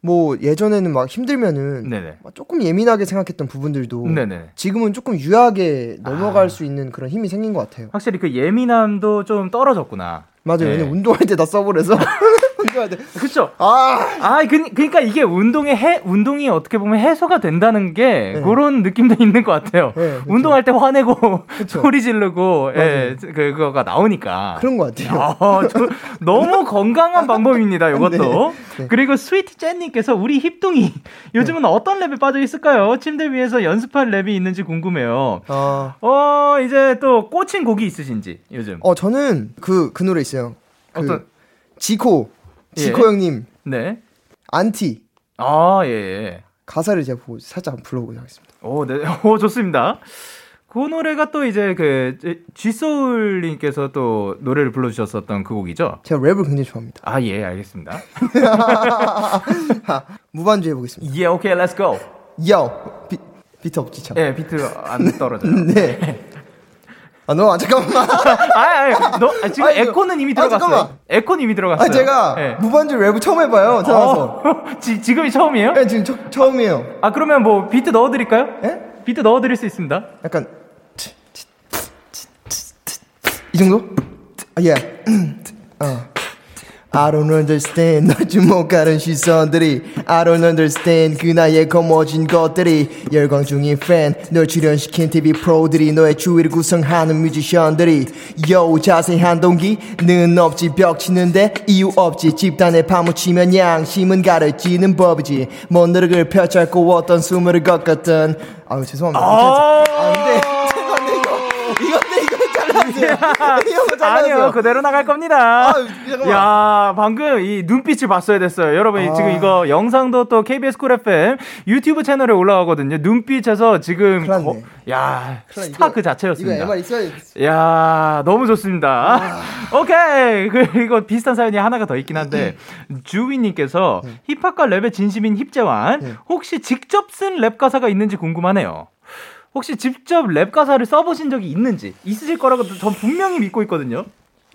뭐 예전에는 막 힘들면은 막 조금 예민하게 생각했던 부분들도 네네. 지금은 조금 유하게 넘어갈 아. 수 있는 그런 힘이 생긴 것 같아요. 확실히 그 예민함도 좀 떨어졌구나. 맞아요. 네. 왜냐면 운동할 때 다 써버려서. 운동할 때. 그쵸. 아. 아, 그, 그니까 이게 운동의 해, 운동이 어떻게 보면 해소가 된다는 게 네. 그런 느낌도 있는 것 같아요. 네, 운동할 때 화내고 소리 지르고, 예, 그, 그거가 나오니까. 그런 것 같아요. 아, 저, 너무 건강한 방법입니다, 이것도. 네. 네. 그리고 스위트 젠님께서 우리 힙둥이 요즘은 네. 어떤 랩에 빠져 있을까요? 침대 위에서 연습할 랩이 있는지 궁금해요. 어, 어 이제 또 꽂힌 곡이 있으신지 요즘. 어, 저는 그, 그 노래 있어요. 그 어떤? 지코. 지코 예. 형님. 네. 안티. 아, 예, 예. 가사를 제가 보고 살짝 한번 불러보도록 하겠습니다. 오, 네. 오, 좋습니다. 그 노래가 또 이제 그 G소울님께서 또 노래를 불러주셨었던 그 곡이죠? 제가 랩을 굉장히 좋아합니다. 아, 예, 알겠습니다. 무반주 해보겠습니다. 예, 오케이, let's go. Yo, 비, 비트 없지, 참. 예, 비트 안 떨어져요. 네. 아, 너, 아, 잠깐만. 아, 아, 너, 아, 지금 아 에코는 이미 아, 들어갔어요. 아, 에코는 이미 들어갔어요. 아, 제가 네. 무반주 랩을 처음 해봐요, 태어나서. 어, 지, 지금이 처음이에요? 네, 지금 처, 처음이에요. 아, 그러면 뭐, 비트 넣어드릴까요? 예? 비트 넣어드릴 수 있습니다. 약간, 이 정도? 아, 예. 어. I don't understand. 널 주목하는 시선들이. I don't understand. 그 나의 거머진 것들이. 열광 중인 팬 널 출연시킨 TV 프로들이. 너의 주위를 구성하는 뮤지션들이. Yo 자세한 동기는 없지 벽 치는데 이유 없지 집단에 파묻히면 양심은 가르치는 법이지. 먼 노력을 펼쳤고 어떤 숨을 걷었던 아유 죄송합니다. 아, 아 근데 죄송한데 이거 이건데 이거 잘라주세요 아니요, 그대로 나갈 겁니다. 아, 야, 방금 이 눈빛을 봤어야 됐어요. 여러분, 아. 지금 이거 영상도 또 KBS 쿨 FM 유튜브 채널에 올라가거든요. 눈빛에서 지금 거, 야, 스타 그 자체였습니다. 야, 너무 좋습니다. 아. 오케이. 그리고 비슷한 사연이 하나가 더 있긴 한데 주위님께서 네. 힙합과 랩에 진심인 힙재환 네. 혹시 직접 쓴 랩 가사가 있는지 궁금하네요. 혹시 직접 랩 가사를 써보신 적이 있는지 있으실 거라고 전 분명히 믿고 있거든요.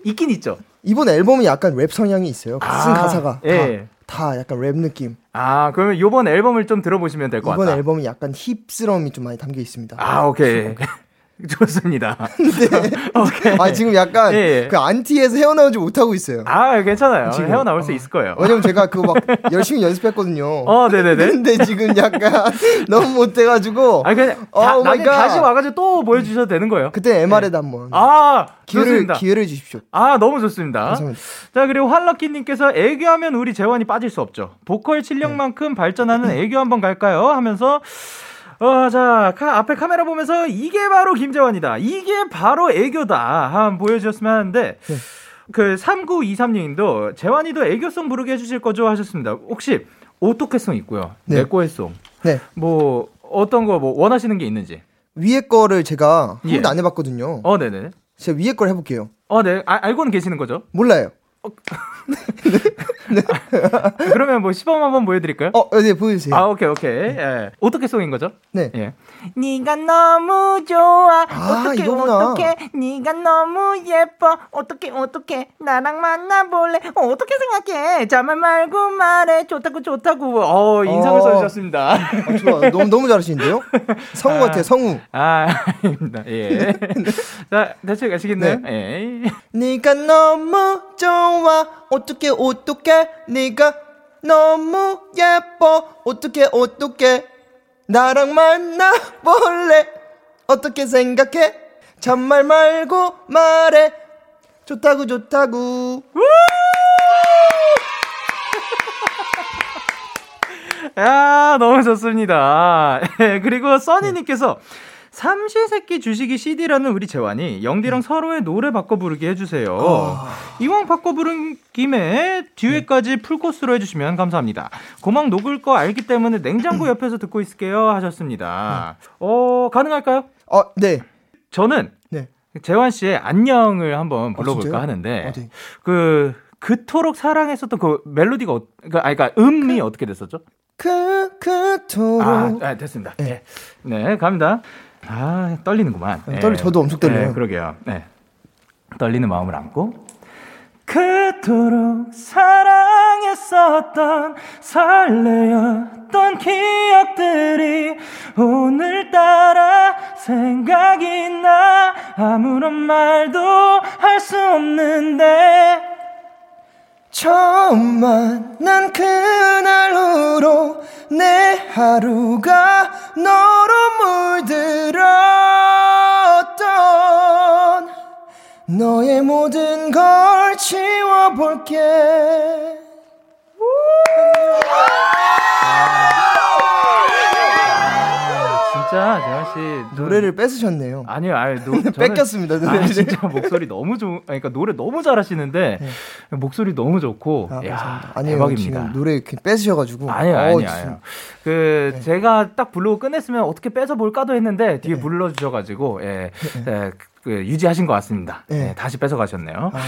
있긴 있죠. 이번 앨범이 약간 랩 성향이 있어요. 아, 쓴 가사가 예. 다, 다 약간 랩 느낌. 아 그러면 이번 앨범을 좀 들어보시면 될 것 같다. 이번 앨범이 약간 힙스러움이 좀 많이 담겨 있습니다. 아 오케이. 좋습니다. 네. 오케이. 아, 지금 약간 예, 예. 그 안티에서 헤어나오지 못하고 있어요. 아, 괜찮아요. 지금. 헤어나올 어. 수 있을 거예요. 왜냐면 제가 그거 막 열심히 연습했거든요. 어, 네네네. 근데 지금 약간 너무 못해가지고. 아, 그냥 다, 어, 다시 와가지고 또 보여주셔도 되는 거예요. 그때 MR에다 네. 한번. 아, 기회를, 좋습니다. 기회를 주십시오. 아, 너무 좋습니다. 감사합니다. 자, 그리고 활럭키님께서 애교하면 우리 재환이 빠질 수 없죠. 보컬 실력만큼 네. 발전하는 애교 한번 갈까요? 하면서 어, 자, 카, 앞에 카메라 보면서 이게 바로 김재환이다. 이게 바로 애교다. 한번 보여주셨으면 하는데, 네. 그 3923님도 재환이도 애교송 부르게 해주실 거죠? 하셨습니다. 혹시 오토캐송 있고요. 네. 내꺼의송. 네. 뭐, 어떤 거 뭐 원하시는 게 있는지. 위에 거를 제가 한 예. 번도 안 해봤거든요. 어, 네네. 제가 위에 걸 해볼게요. 어, 네. 아, 알고는 계시는 거죠? 몰라요. 어, 네. 아, 그러면 뭐 시범 한번 보여드릴까요? 어, 네 보여주세요. 아, 오케이, 오케이. 예. 어떻게 송인 거죠? 네. 예. 네가 너무 좋아. 아, 어떻게 어떻게? 네가 너무 예뻐. 어떻게 어떻게? 나랑 만나볼래? 어떻게 생각해? 자말 말고 말해. 좋다고 좋다고. 어, 인상을 어. 써주셨습니다. 아, 좋아. 너무 너무 잘하시는데요? 성우 아, 같아요, 성우. 아, 아닙니다. 예. 자, 대체 가시겠네요. 네. 예. 네가 너무 좋아. 어떻게 어떻게? 네가 너무 예뻐. 어떻게 어떻게? 나랑 만나볼래? 어떻게 생각해? 참말 말고 말해. 좋다고 좋다고. 야, 너무 좋습니다. 그리고 써니님께서 삼시세끼 주식이 CD라는 우리 재환이 영디랑 음. 서로의 노래 바꿔 부르기 해주세요. 어... 이왕 바꿔 부른 김에 뒤에까지 네. 풀코스로 해주시면 감사합니다. 고막 녹을 거 알기 때문에 냉장고 옆에서 듣고 있을게요 하셨습니다. 네. 어 가능할까요? 어 네. 저는 네. 재환 씨의 안녕을 한번 어, 불러볼까 어, 하는데 어, 네. 그 그토록 사랑했었던 그 멜로디가 어, 그, 아니, 그러니까 음이 그, 어떻게 됐었죠? 그 그토록 아, 아 됐습니다. 네. 네 갑니다. 아, 떨리는구만. 네. 떨리, 저도 엄청 떨려요. 네, 그러게요. 네. 떨리는 마음을 안고. 그토록 사랑했었던 설레었던 기억들이 오늘따라 생각이 나 아무런 말도 할 수 없는데 처음 만난 그날로 내 하루가 너로 물들었던 너의 모든 걸 지워볼게. 진짜 씨 노래를 뺏으셨네요. 아니요, 아니 노, 뺏겼습니다. 노래 아, 진짜 목소리 너무 좋, 그러니까 노래 너무 잘하시는데 네. 목소리 너무 좋고, 아, 야, 아니요, 대박입니다. 노래 뺏으셔가지고. 아니요, 아니요, 아니요. 그 네. 제가 딱 부르고 끝냈으면 어떻게 뺏어 볼까도 했는데 뒤에 네. 불러주셔가지고, 예, 네. 예, 그 유지하신 것 같습니다. 네. 예, 다시 뺏어 가셨네요. 아.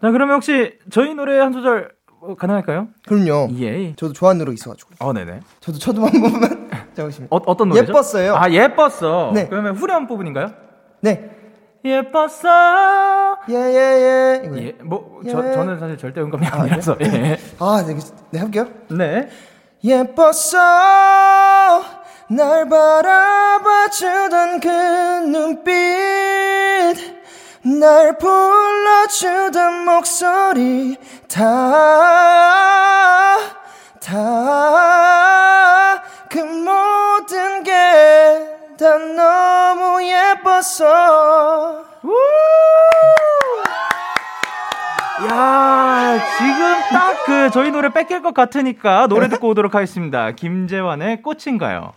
자, 그러면 혹시 저희 노래 한 소절 어, 가능할까요? 그럼요. 예. 저도 좋아하는 노래 있어가지고. 어, 네네. 저도 저도 한 번만 잠시만. 어, 어떤 노래죠? 예뻤어요. 아, 예뻤어. 네. 그러면 후렴 부분인가요? 네. 예뻤어. 예예예. 예, 예, 예. 뭐 예. 저, 저는 사실 절대 음감이 아, 아니라서. 네. 예. 아, 네, 네 할게요. 네. 예뻤어. 날 바라봐주던 그 눈빛. 날 불러주던 목소리 다, 다, 그 모든 게 다 너무 예뻤어. 야, 지금 딱 그 저희 노래 뺏길 것 같으니까 노래 듣고 오도록 하겠습니다. 김재환의 꽃인가요?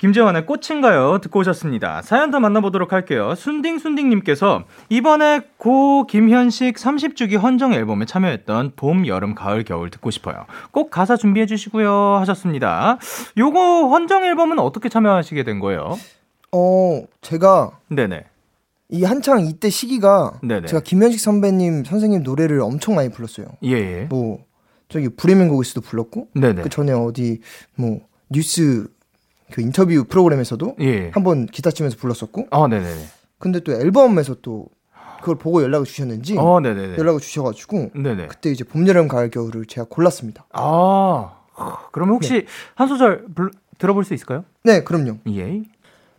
김재환의 꽃인가요? 듣고 오셨습니다. 사연 더 만나보도록 할게요. 순딩순딩님께서 이번에 고 김현식 30주기 헌정 앨범에 참여했던 봄, 여름, 가을, 겨울 듣고 싶어요. 꼭 가사 준비해 주시고요. 하셨습니다. 요거 헌정 앨범은 어떻게 참여하시게 된 거예요? 어, 제가. 네네. 이 한창 이때 시기가 네네. 제가 김현식 선배님 선생님 노래를 엄청 많이 불렀어요. 예. 예. 뭐 저기 브레멘고기스도 불렀고 네네. 그 전에 어디 뭐 뉴스 그 인터뷰 프로그램에서도 예. 한번 기타 치면서 불렀었고. 아, 네네. 근데 또 앨범에서 또 그걸 보고 연락을 주셨는지 어, 연락을 주셔가지고 네네. 그때 이제 봄, 여름, 가을, 겨울을 제가 골랐습니다. 아, 그러면 혹시 네. 한 소절 불, 들어볼 수 있을까요? 네, 그럼요. 예.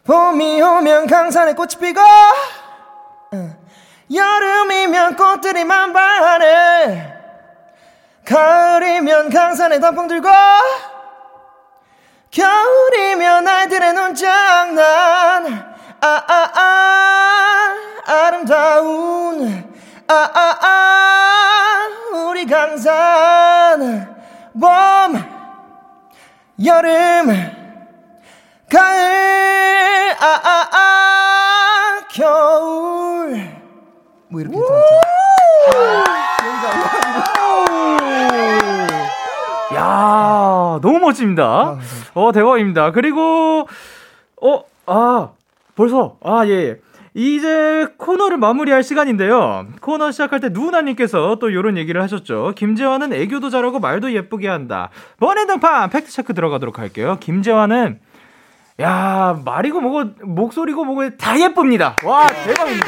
봄이 오면 강산에 꽃이 피고 여름이면 꽃들이 만발하네 가을이면 강산에 단풍 들고 겨울이면 아이들의 눈장난. 아아아 아, 아, 아 름다운. 아아아 아, 우리 강산. 봄 여름 가을. 아아아 아, 겨울. 뭐 이렇게 야 너무 멋집니다. 아, 어, 대박입니다. 그리고, 어, 아, 벌써, 아, 예. 이제 코너를 마무리할 시간인데요. 코너 시작할 때 누나님께서 또 이런 얘기를 하셨죠. 김재환은 애교도 잘하고 말도 예쁘게 한다. 번외 등판 팩트체크 들어가도록 할게요. 김재환은 야 말이고 뭐고 목소리고 뭐고 다 예쁩니다. 와 대박입니다.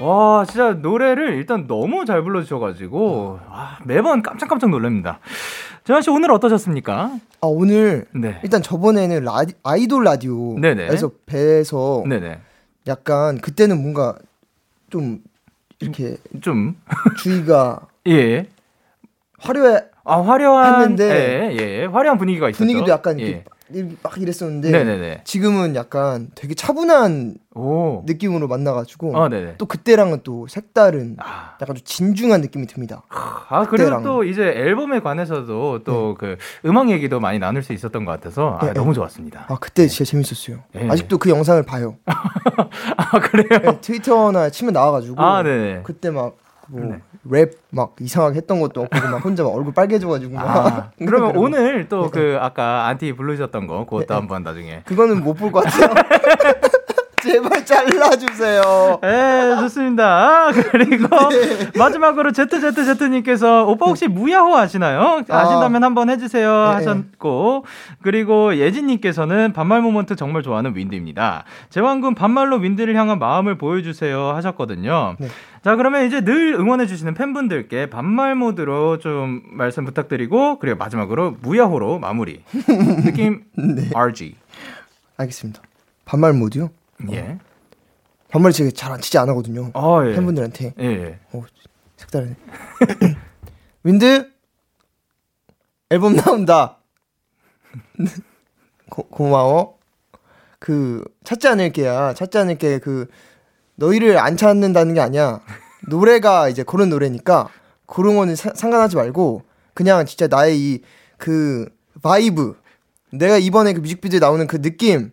아, 와 진짜 노래를 일단 너무 잘 불러주셔가지고 와, 매번 깜짝깜짝 놀랍니다. 재환 씨 오늘 어떠셨습니까? 아 오늘 네. 일단 저번에는 라디, 아이돌 라디오에서 네네. 약간 그때는 뭔가 좀 이렇게 좀 주의가 예 화려해 아 화려한 했는데 예, 예. 화려한 분위기가 있었죠. 분위기도 약간 예. 막 이랬었는데 네네네. 지금은 약간 되게 차분한 오. 느낌으로 만나가지고 어, 또 그때랑은 또 색다른 아. 약간 좀 진중한 느낌이 듭니다. 아 그리고 또 이제 앨범에 관해서도 또그 네. 그 음악 얘기도 많이 나눌 수 있었던 것 같아서 아, 네, 너무 좋았습니다. 아 그때 네. 진짜 재밌었어요. 네. 아직도 그 영상을 봐요. 아 그래요? 네, 트위터나 치면 나와가지고 아, 그때 막뭐 네. 랩 막 이상하게 했던 것도 없고 막 혼자 막 얼굴 빨개져가지고 아, 그러면 오늘 또그 네. 아까 안티 부르셨던 거 그것도 네. 한번 나중에 그거는 못 볼 것 같아요. 제발 잘라주세요. 네, 좋습니다. 그리고 네. 마지막으로 ZZZ님께서 오빠 혹시 무야호 아시나요? 아. 아신다면 한번 해주세요 네. 하셨고 그리고 예진님께서는 반말 moment 정말 좋아하는 윈드입니다. 재환 군 반말로 윈드를 향한 마음을 보여주세요 하셨거든요. 네. 자, 그러면 이제 늘 응원해주시는 팬분들께 반말 모드로 좀 말씀 부탁드리고, 그리고 마지막으로 무야호로 마무리. 느낌 네. RG. 알겠습니다. 반말 모드요? 예. 반말 제가 잘 치지 안 하거든요. 아, 예. 팬분들한테. 예. 오, 색다르네. 윈드 앨범 나온다. 고, 고마워. 그 찾지 않을게야. 찾지 않을게 그 너희를 안 찾는다는 게 아니야. 노래가 이제 그런 노래니까 그런 거는 사, 상관하지 말고 그냥 진짜 나의 이 그 vibe 내가 이번에 그 뮤직비디오에 나오는 그 느낌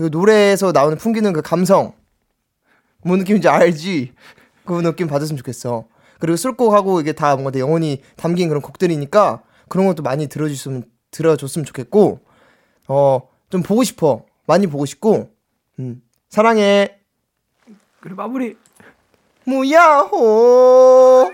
그 노래에서 나오는 풍기는 그 감성 뭔 느낌인지 알지? 그 느낌 받았으면 좋겠어. 그리고 수록곡하고 이게 다 뭔가 내 영혼이 담긴 그런 곡들이니까 그런 것도 많이 들어줬으면 들어줬으면 좋겠고 어 좀 보고 싶어 많이 보고 싶고 음 사랑해 그리고 마무리. 무야호.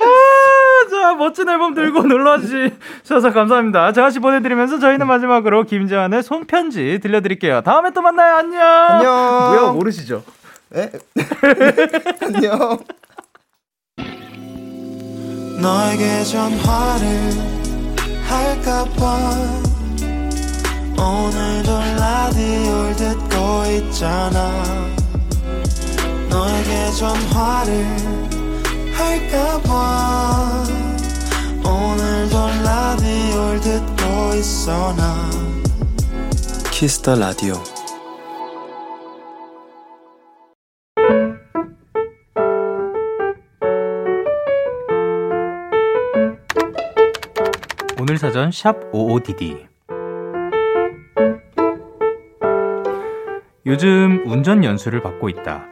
아, 자, 멋진 앨범 들고 놀러 주셔서 감사합니다. 제가씨 보내드리면서 저희는 마지막으로 김재환의 손편지 들려드릴게요. 다음에 또 만나요. 안녕. 안녕. 뭐야, 모르시죠? 에? 안녕. 너에게 전화를 할까봐 오늘도 라디오를 듣고 있잖아 너에게 전화를 할까봐 있어 나 키스터 라디오 오늘 사전 샵 55DD 요즘 운전 연수를 받고 있다.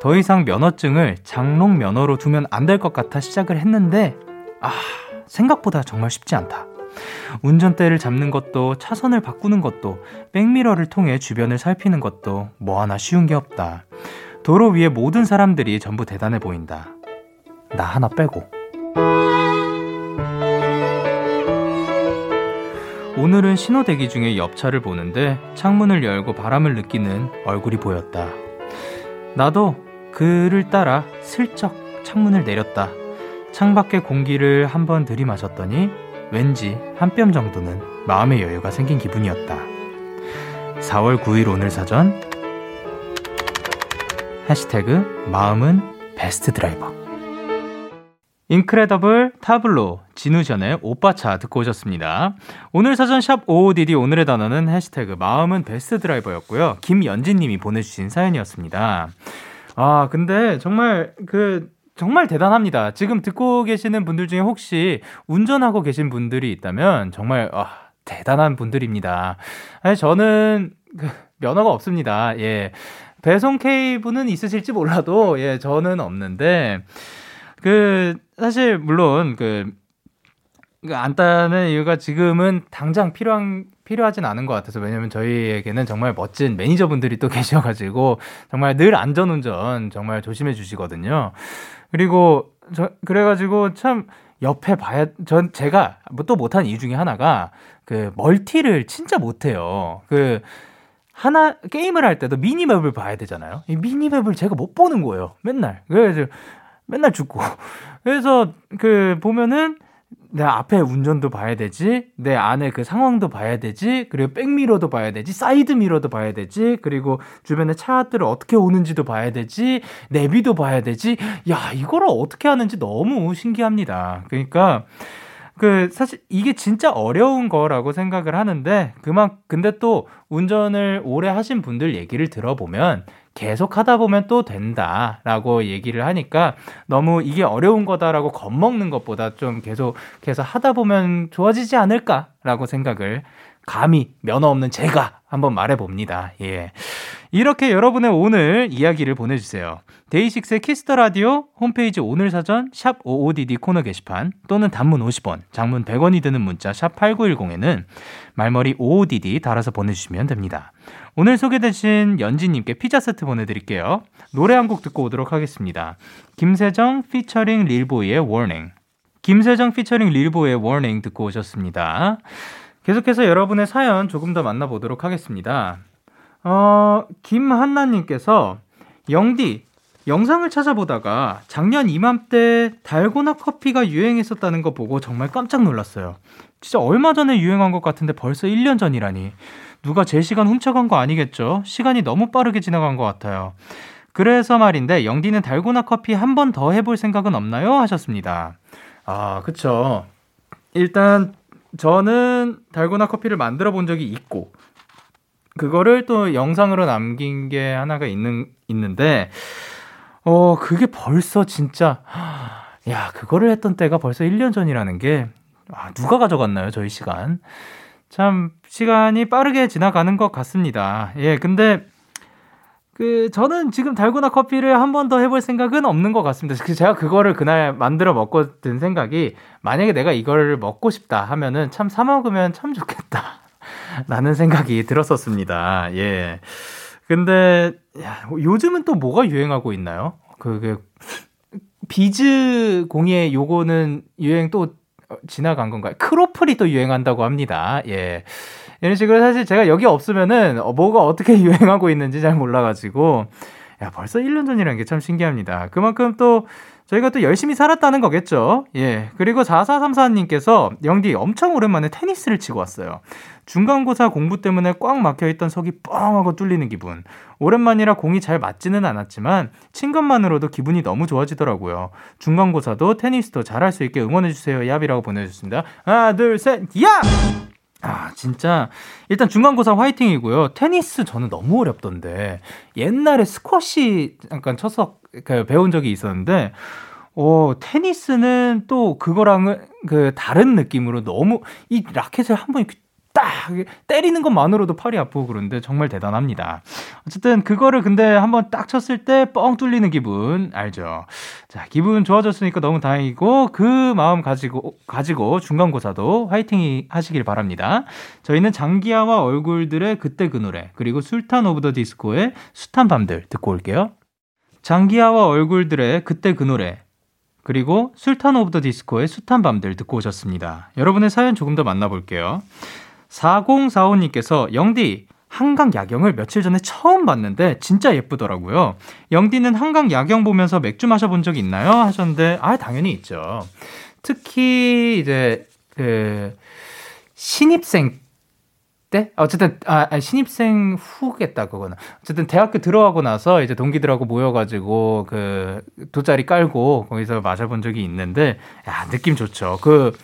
더 이상 면허증을 장롱 면허로 두면 안 될 것 같아 시작을 했는데, 아, 생각보다 정말 쉽지 않다. 운전대를 잡는 것도 차선을 바꾸는 것도 백미러를 통해 주변을 살피는 것도 뭐 하나 쉬운 게 없다. 도로 위에 모든 사람들이 전부 대단해 보인다. 나 하나 빼고. 오늘은 신호 대기 중에 옆차를 보는데 창문을 열고 바람을 느끼는 얼굴이 보였다. 나도 그를 따라 슬쩍 창문을 내렸다. 창밖의 공기를 한번 들이마셨더니 왠지 한 뼘 정도는 마음의 여유가 생긴 기분이었다. 4월 9일 오늘 사전 해시태그 마음은 베스트 드라이버 인크레더블 타블로 진우션의 오빠차 듣고 오셨습니다. 오늘 사전 샵 55DD 오늘의 단어는 해시태그 마음은 베스트 드라이버였고요. 김연진 님이 보내주신 사연이었습니다. 아 근데 정말 그 정말 대단합니다. 지금 듣고 계시는 분들 중에 혹시 운전하고 계신 분들이 있다면 정말 아, 대단한 분들입니다. 아니, 저는 그 면허가 없습니다. 예. 배송 케이블은 있으실지 몰라도 예, 저는 없는데 그 사실 물론 그, 그안 따는 이유가 지금은 당장 필요한 필요하진 않은 것 같아서 왜냐면 저희에게는 정말 멋진 매니저분들이 또 계셔가지고 정말 늘 안전운전 정말 조심해 주시거든요. 그리고 저 그래가지고 참 옆에 봐야 전 제가 뭐또 못한 이유 중에 하나가 그 멀티를 진짜 못해요. 그 하나 게임을 할 때도 minimap을 봐야 되잖아요. 이 minimap을 제가 못 보는 거예요. 맨날 그래서 맨날 죽고 그래서 그 보면은 내 앞에 운전도 봐야 되지, 내 안에 그 상황도 봐야 되지, 그리고 백미러도 봐야 되지, 사이드 미러도 봐야 되지, 그리고 주변에 차들을 어떻게 오는지도 봐야 되지, 내비도 봐야 되지. 야, 이거를 어떻게 하는지 너무 신기합니다. 그러니까 그 사실 이게 진짜 어려운 거라고 생각을 하는데 그만 근데 또 운전을 오래 하신 분들 얘기를 들어보면 계속 하다 보면 또 된다라고 얘기를 하니까 너무 이게 어려운 거다라고 겁먹는 것보다 좀 계속해서 하다 보면 좋아지지 않을까라고 생각을 감히 면허 없는 제가 한번 말해 봅니다. 예. 이렇게 여러분의 오늘 이야기를 보내주세요. 데이식스의 Kiss the Radio 홈페이지 오늘 사전 샵 55DD 코너 게시판 또는 단문 50원, 장문 100원이 드는 문자 샵 8910에는 말머리 55DD 달아서 보내주시면 됩니다. 오늘 소개되신 연지님께 피자 세트 보내드릴게요. 노래 한 곡 듣고 오도록 하겠습니다. 김세정 피처링 릴보이의 Warning. 김세정 피처링 릴보이의 Warning 듣고 오셨습니다. 계속해서 여러분의 사연 조금 더 만나보도록 하겠습니다. 어, 김한나님께서 영디, 영상을 찾아보다가 작년 이맘때 달고나 커피가 유행했었다는 거 보고 정말 깜짝 놀랐어요. 진짜 얼마 전에 유행한 것 같은데 벌써 1년 전이라니. 누가 제 시간 훔쳐간 거 아니겠죠? 시간이 너무 빠르게 지나간 것 같아요. 그래서 말인데 영디는 달고나 커피 한 번 더 해볼 생각은 없나요? 하셨습니다. 아, 그쵸. 일단 저는 달고나 커피를 만들어 본 적이 있고 그거를 또 영상으로 남긴 게 하나가 있는 있는데 어 그게 벌써 진짜 야 그거를 했던 때가 벌써 1년 전이라는 게 아, 누가 가져갔나요 저희 시간 참 시간이 빠르게 지나가는 것 같습니다. 예, 근데 그 저는 지금 달고나 커피를 한 번 더 해볼 생각은 없는 것 같습니다. 제가 그거를 그날 만들어 먹고 든 생각이 만약에 내가 이걸 먹고 싶다 하면은 참 사 먹으면 참 좋겠다. 라는 생각이 들었었습니다. 예. 근데 야, 요즘은 또 뭐가 유행하고 있나요? 그, 그 비즈 공예 요거는 유행 또 어, 지나간 건가요? 크로플이 또 유행한다고 합니다. 예. 이런 식으로 사실 제가 여기 없으면은 어, 뭐가 어떻게 유행하고 있는지 잘 몰라가지고 야 벌써 1년 전이라는 게 참 신기합니다. 그만큼 또 저희가 또 열심히 살았다는 거겠죠. 예. 그리고 4434님께서 영디 엄청 오랜만에 테니스를 치고 왔어요. 중간고사 공부 때문에 꽉 막혀있던 속이 뻥 하고 뚫리는 기분. 오랜만이라 공이 잘 맞지는 않았지만 친 것만으로도 기분이 너무 좋아지더라고요. 중간고사도 테니스도 잘할 수 있게 응원해주세요. 얍이라고 보내주셨습니다. 하나, 둘, 셋, 야! 아, 진짜. 일단 중간고사 화이팅이고요. 테니스 저는 너무 어렵던데. 옛날에 스쿼시 잠깐 쳤어, 그 배운 적이 있었는데, 어, 테니스는 또 그거랑은 그 다른 느낌으로 너무 이 라켓을 한번 딱 때리는 것만으로도 팔이 아프고 그런데 정말 대단합니다. 어쨌든 그거를 근데 한번 딱 쳤을 때 뻥 뚫리는 기분 알죠? 자, 기분 좋아졌으니까 너무 다행이고 그 마음 가지고 가지고 중간고사도 화이팅 하시길 바랍니다. 저희는 장기하와 얼굴들의 그때 그 노래 그리고 술탄 오브 더 디스코의 숱한 밤들 듣고 올게요. 장기하와 얼굴들의 그때 그 노래 그리고 술탄 오브 더 디스코의 숱한 밤들 듣고 오셨습니다. 여러분의 사연 조금 더 만나볼게요. 4045님께서 영디 한강 야경을 며칠 전에 처음 봤는데 진짜 예쁘더라고요. 영디는 한강 야경 보면서 맥주 마셔본 적 있나요? 하셨는데 아 당연히 있죠. 특히 이제 그 신입생 때 어쨌든 아 신입생 후겠다 그거는 어쨌든 대학교 들어가고 나서 이제 동기들하고 모여가지고 그 돗자리 깔고 거기서 마셔본 적이 있는데 야 느낌 좋죠. 그그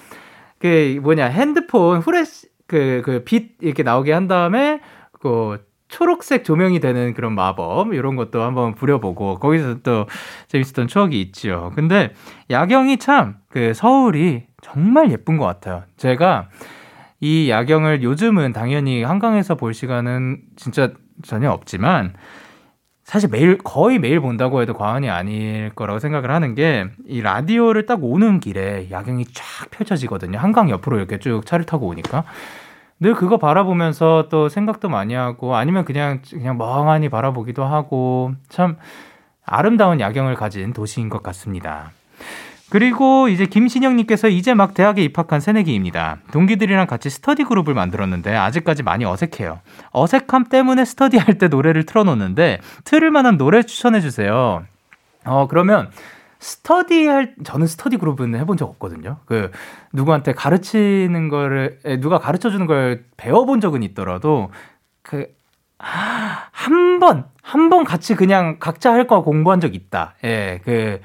그 뭐냐 핸드폰 후레쉬 그, 그, 빛 이렇게 나오게 한 다음에, 그, 초록색 조명이 되는 그런 마법, 이런 것도 한번 부려보고, 거기서 또 재밌었던 추억이 있죠. 근데 야경이 참, 그, 서울이 정말 예쁜 것 같아요. 제가 이 야경을 요즘은 당연히 한강에서 볼 시간은 진짜 전혀 없지만, 사실 매일 거의 매일 본다고 해도 과언이 아닐 거라고 생각을 하는 게 이 라디오를 딱 오는 길에 야경이 쫙 펼쳐지거든요. 한강 옆으로 이렇게 쭉 차를 타고 오니까 늘 그거 바라보면서 또 생각도 많이 하고 아니면 그냥 그냥 멍하니 바라보기도 하고 참 아름다운 야경을 가진 도시인 것 같습니다. 그리고 이제 김신영님께서 이제 막 대학에 입학한 새내기입니다. 동기들이랑 같이 스터디 그룹을 만들었는데 아직까지 많이 어색해요. 어색함 때문에 스터디 할 때 노래를 틀어놓는데 틀을 만한 노래 추천해주세요. 어, 그러면 스터디 할, 저는 스터디 그룹은 해본 적 없거든요. 그, 누구한테 가르치는 거를, 누가 가르쳐 주는 걸 배워본 적은 있더라도, 그, 한 번, 한 번 같이 그냥 각자 할 거 공부한 적 있다. 예, 그,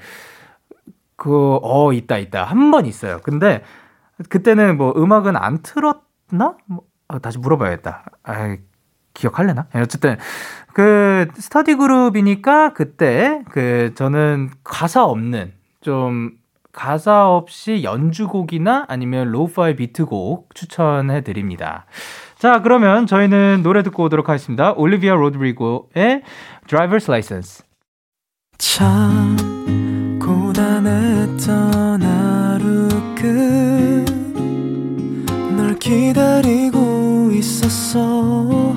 그, 어, 있다, 있다. 한 번 있어요. 근데 그때는 뭐 음악은 안 틀었나? 뭐, 아, 다시 물어봐야겠다. 아, 기억할래나? 예, 어쨌든 그 스터디 그룹이니까 그때 그 저는 가사 없는 좀 가사 없이 연주곡이나 아니면 lo-fi 비트곡 추천해 드립니다. 자, 그러면 저희는 노래 듣고 오도록 하겠습니다. 올리비아 로드리고의 Driver's License. 참 고단했던 하루 끝 널 기다리고 있었어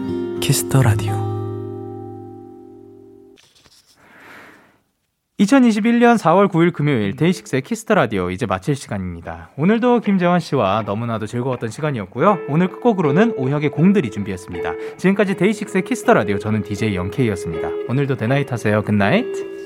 Kiss the Radio 2021년 4월 9일 금요일 데이식스의 Kiss the Radio 이제 마칠 시간입니다. 오늘도 김재환 씨와 너무나도 즐거웠던 시간이었고요. 오늘 끝곡으로는 오혁의 공드리 준비했습니다. 지금까지 데이식스의 Kiss the Radio 저는 DJ 영케이였습니다. 오늘도 대나잇 하세요. Good night.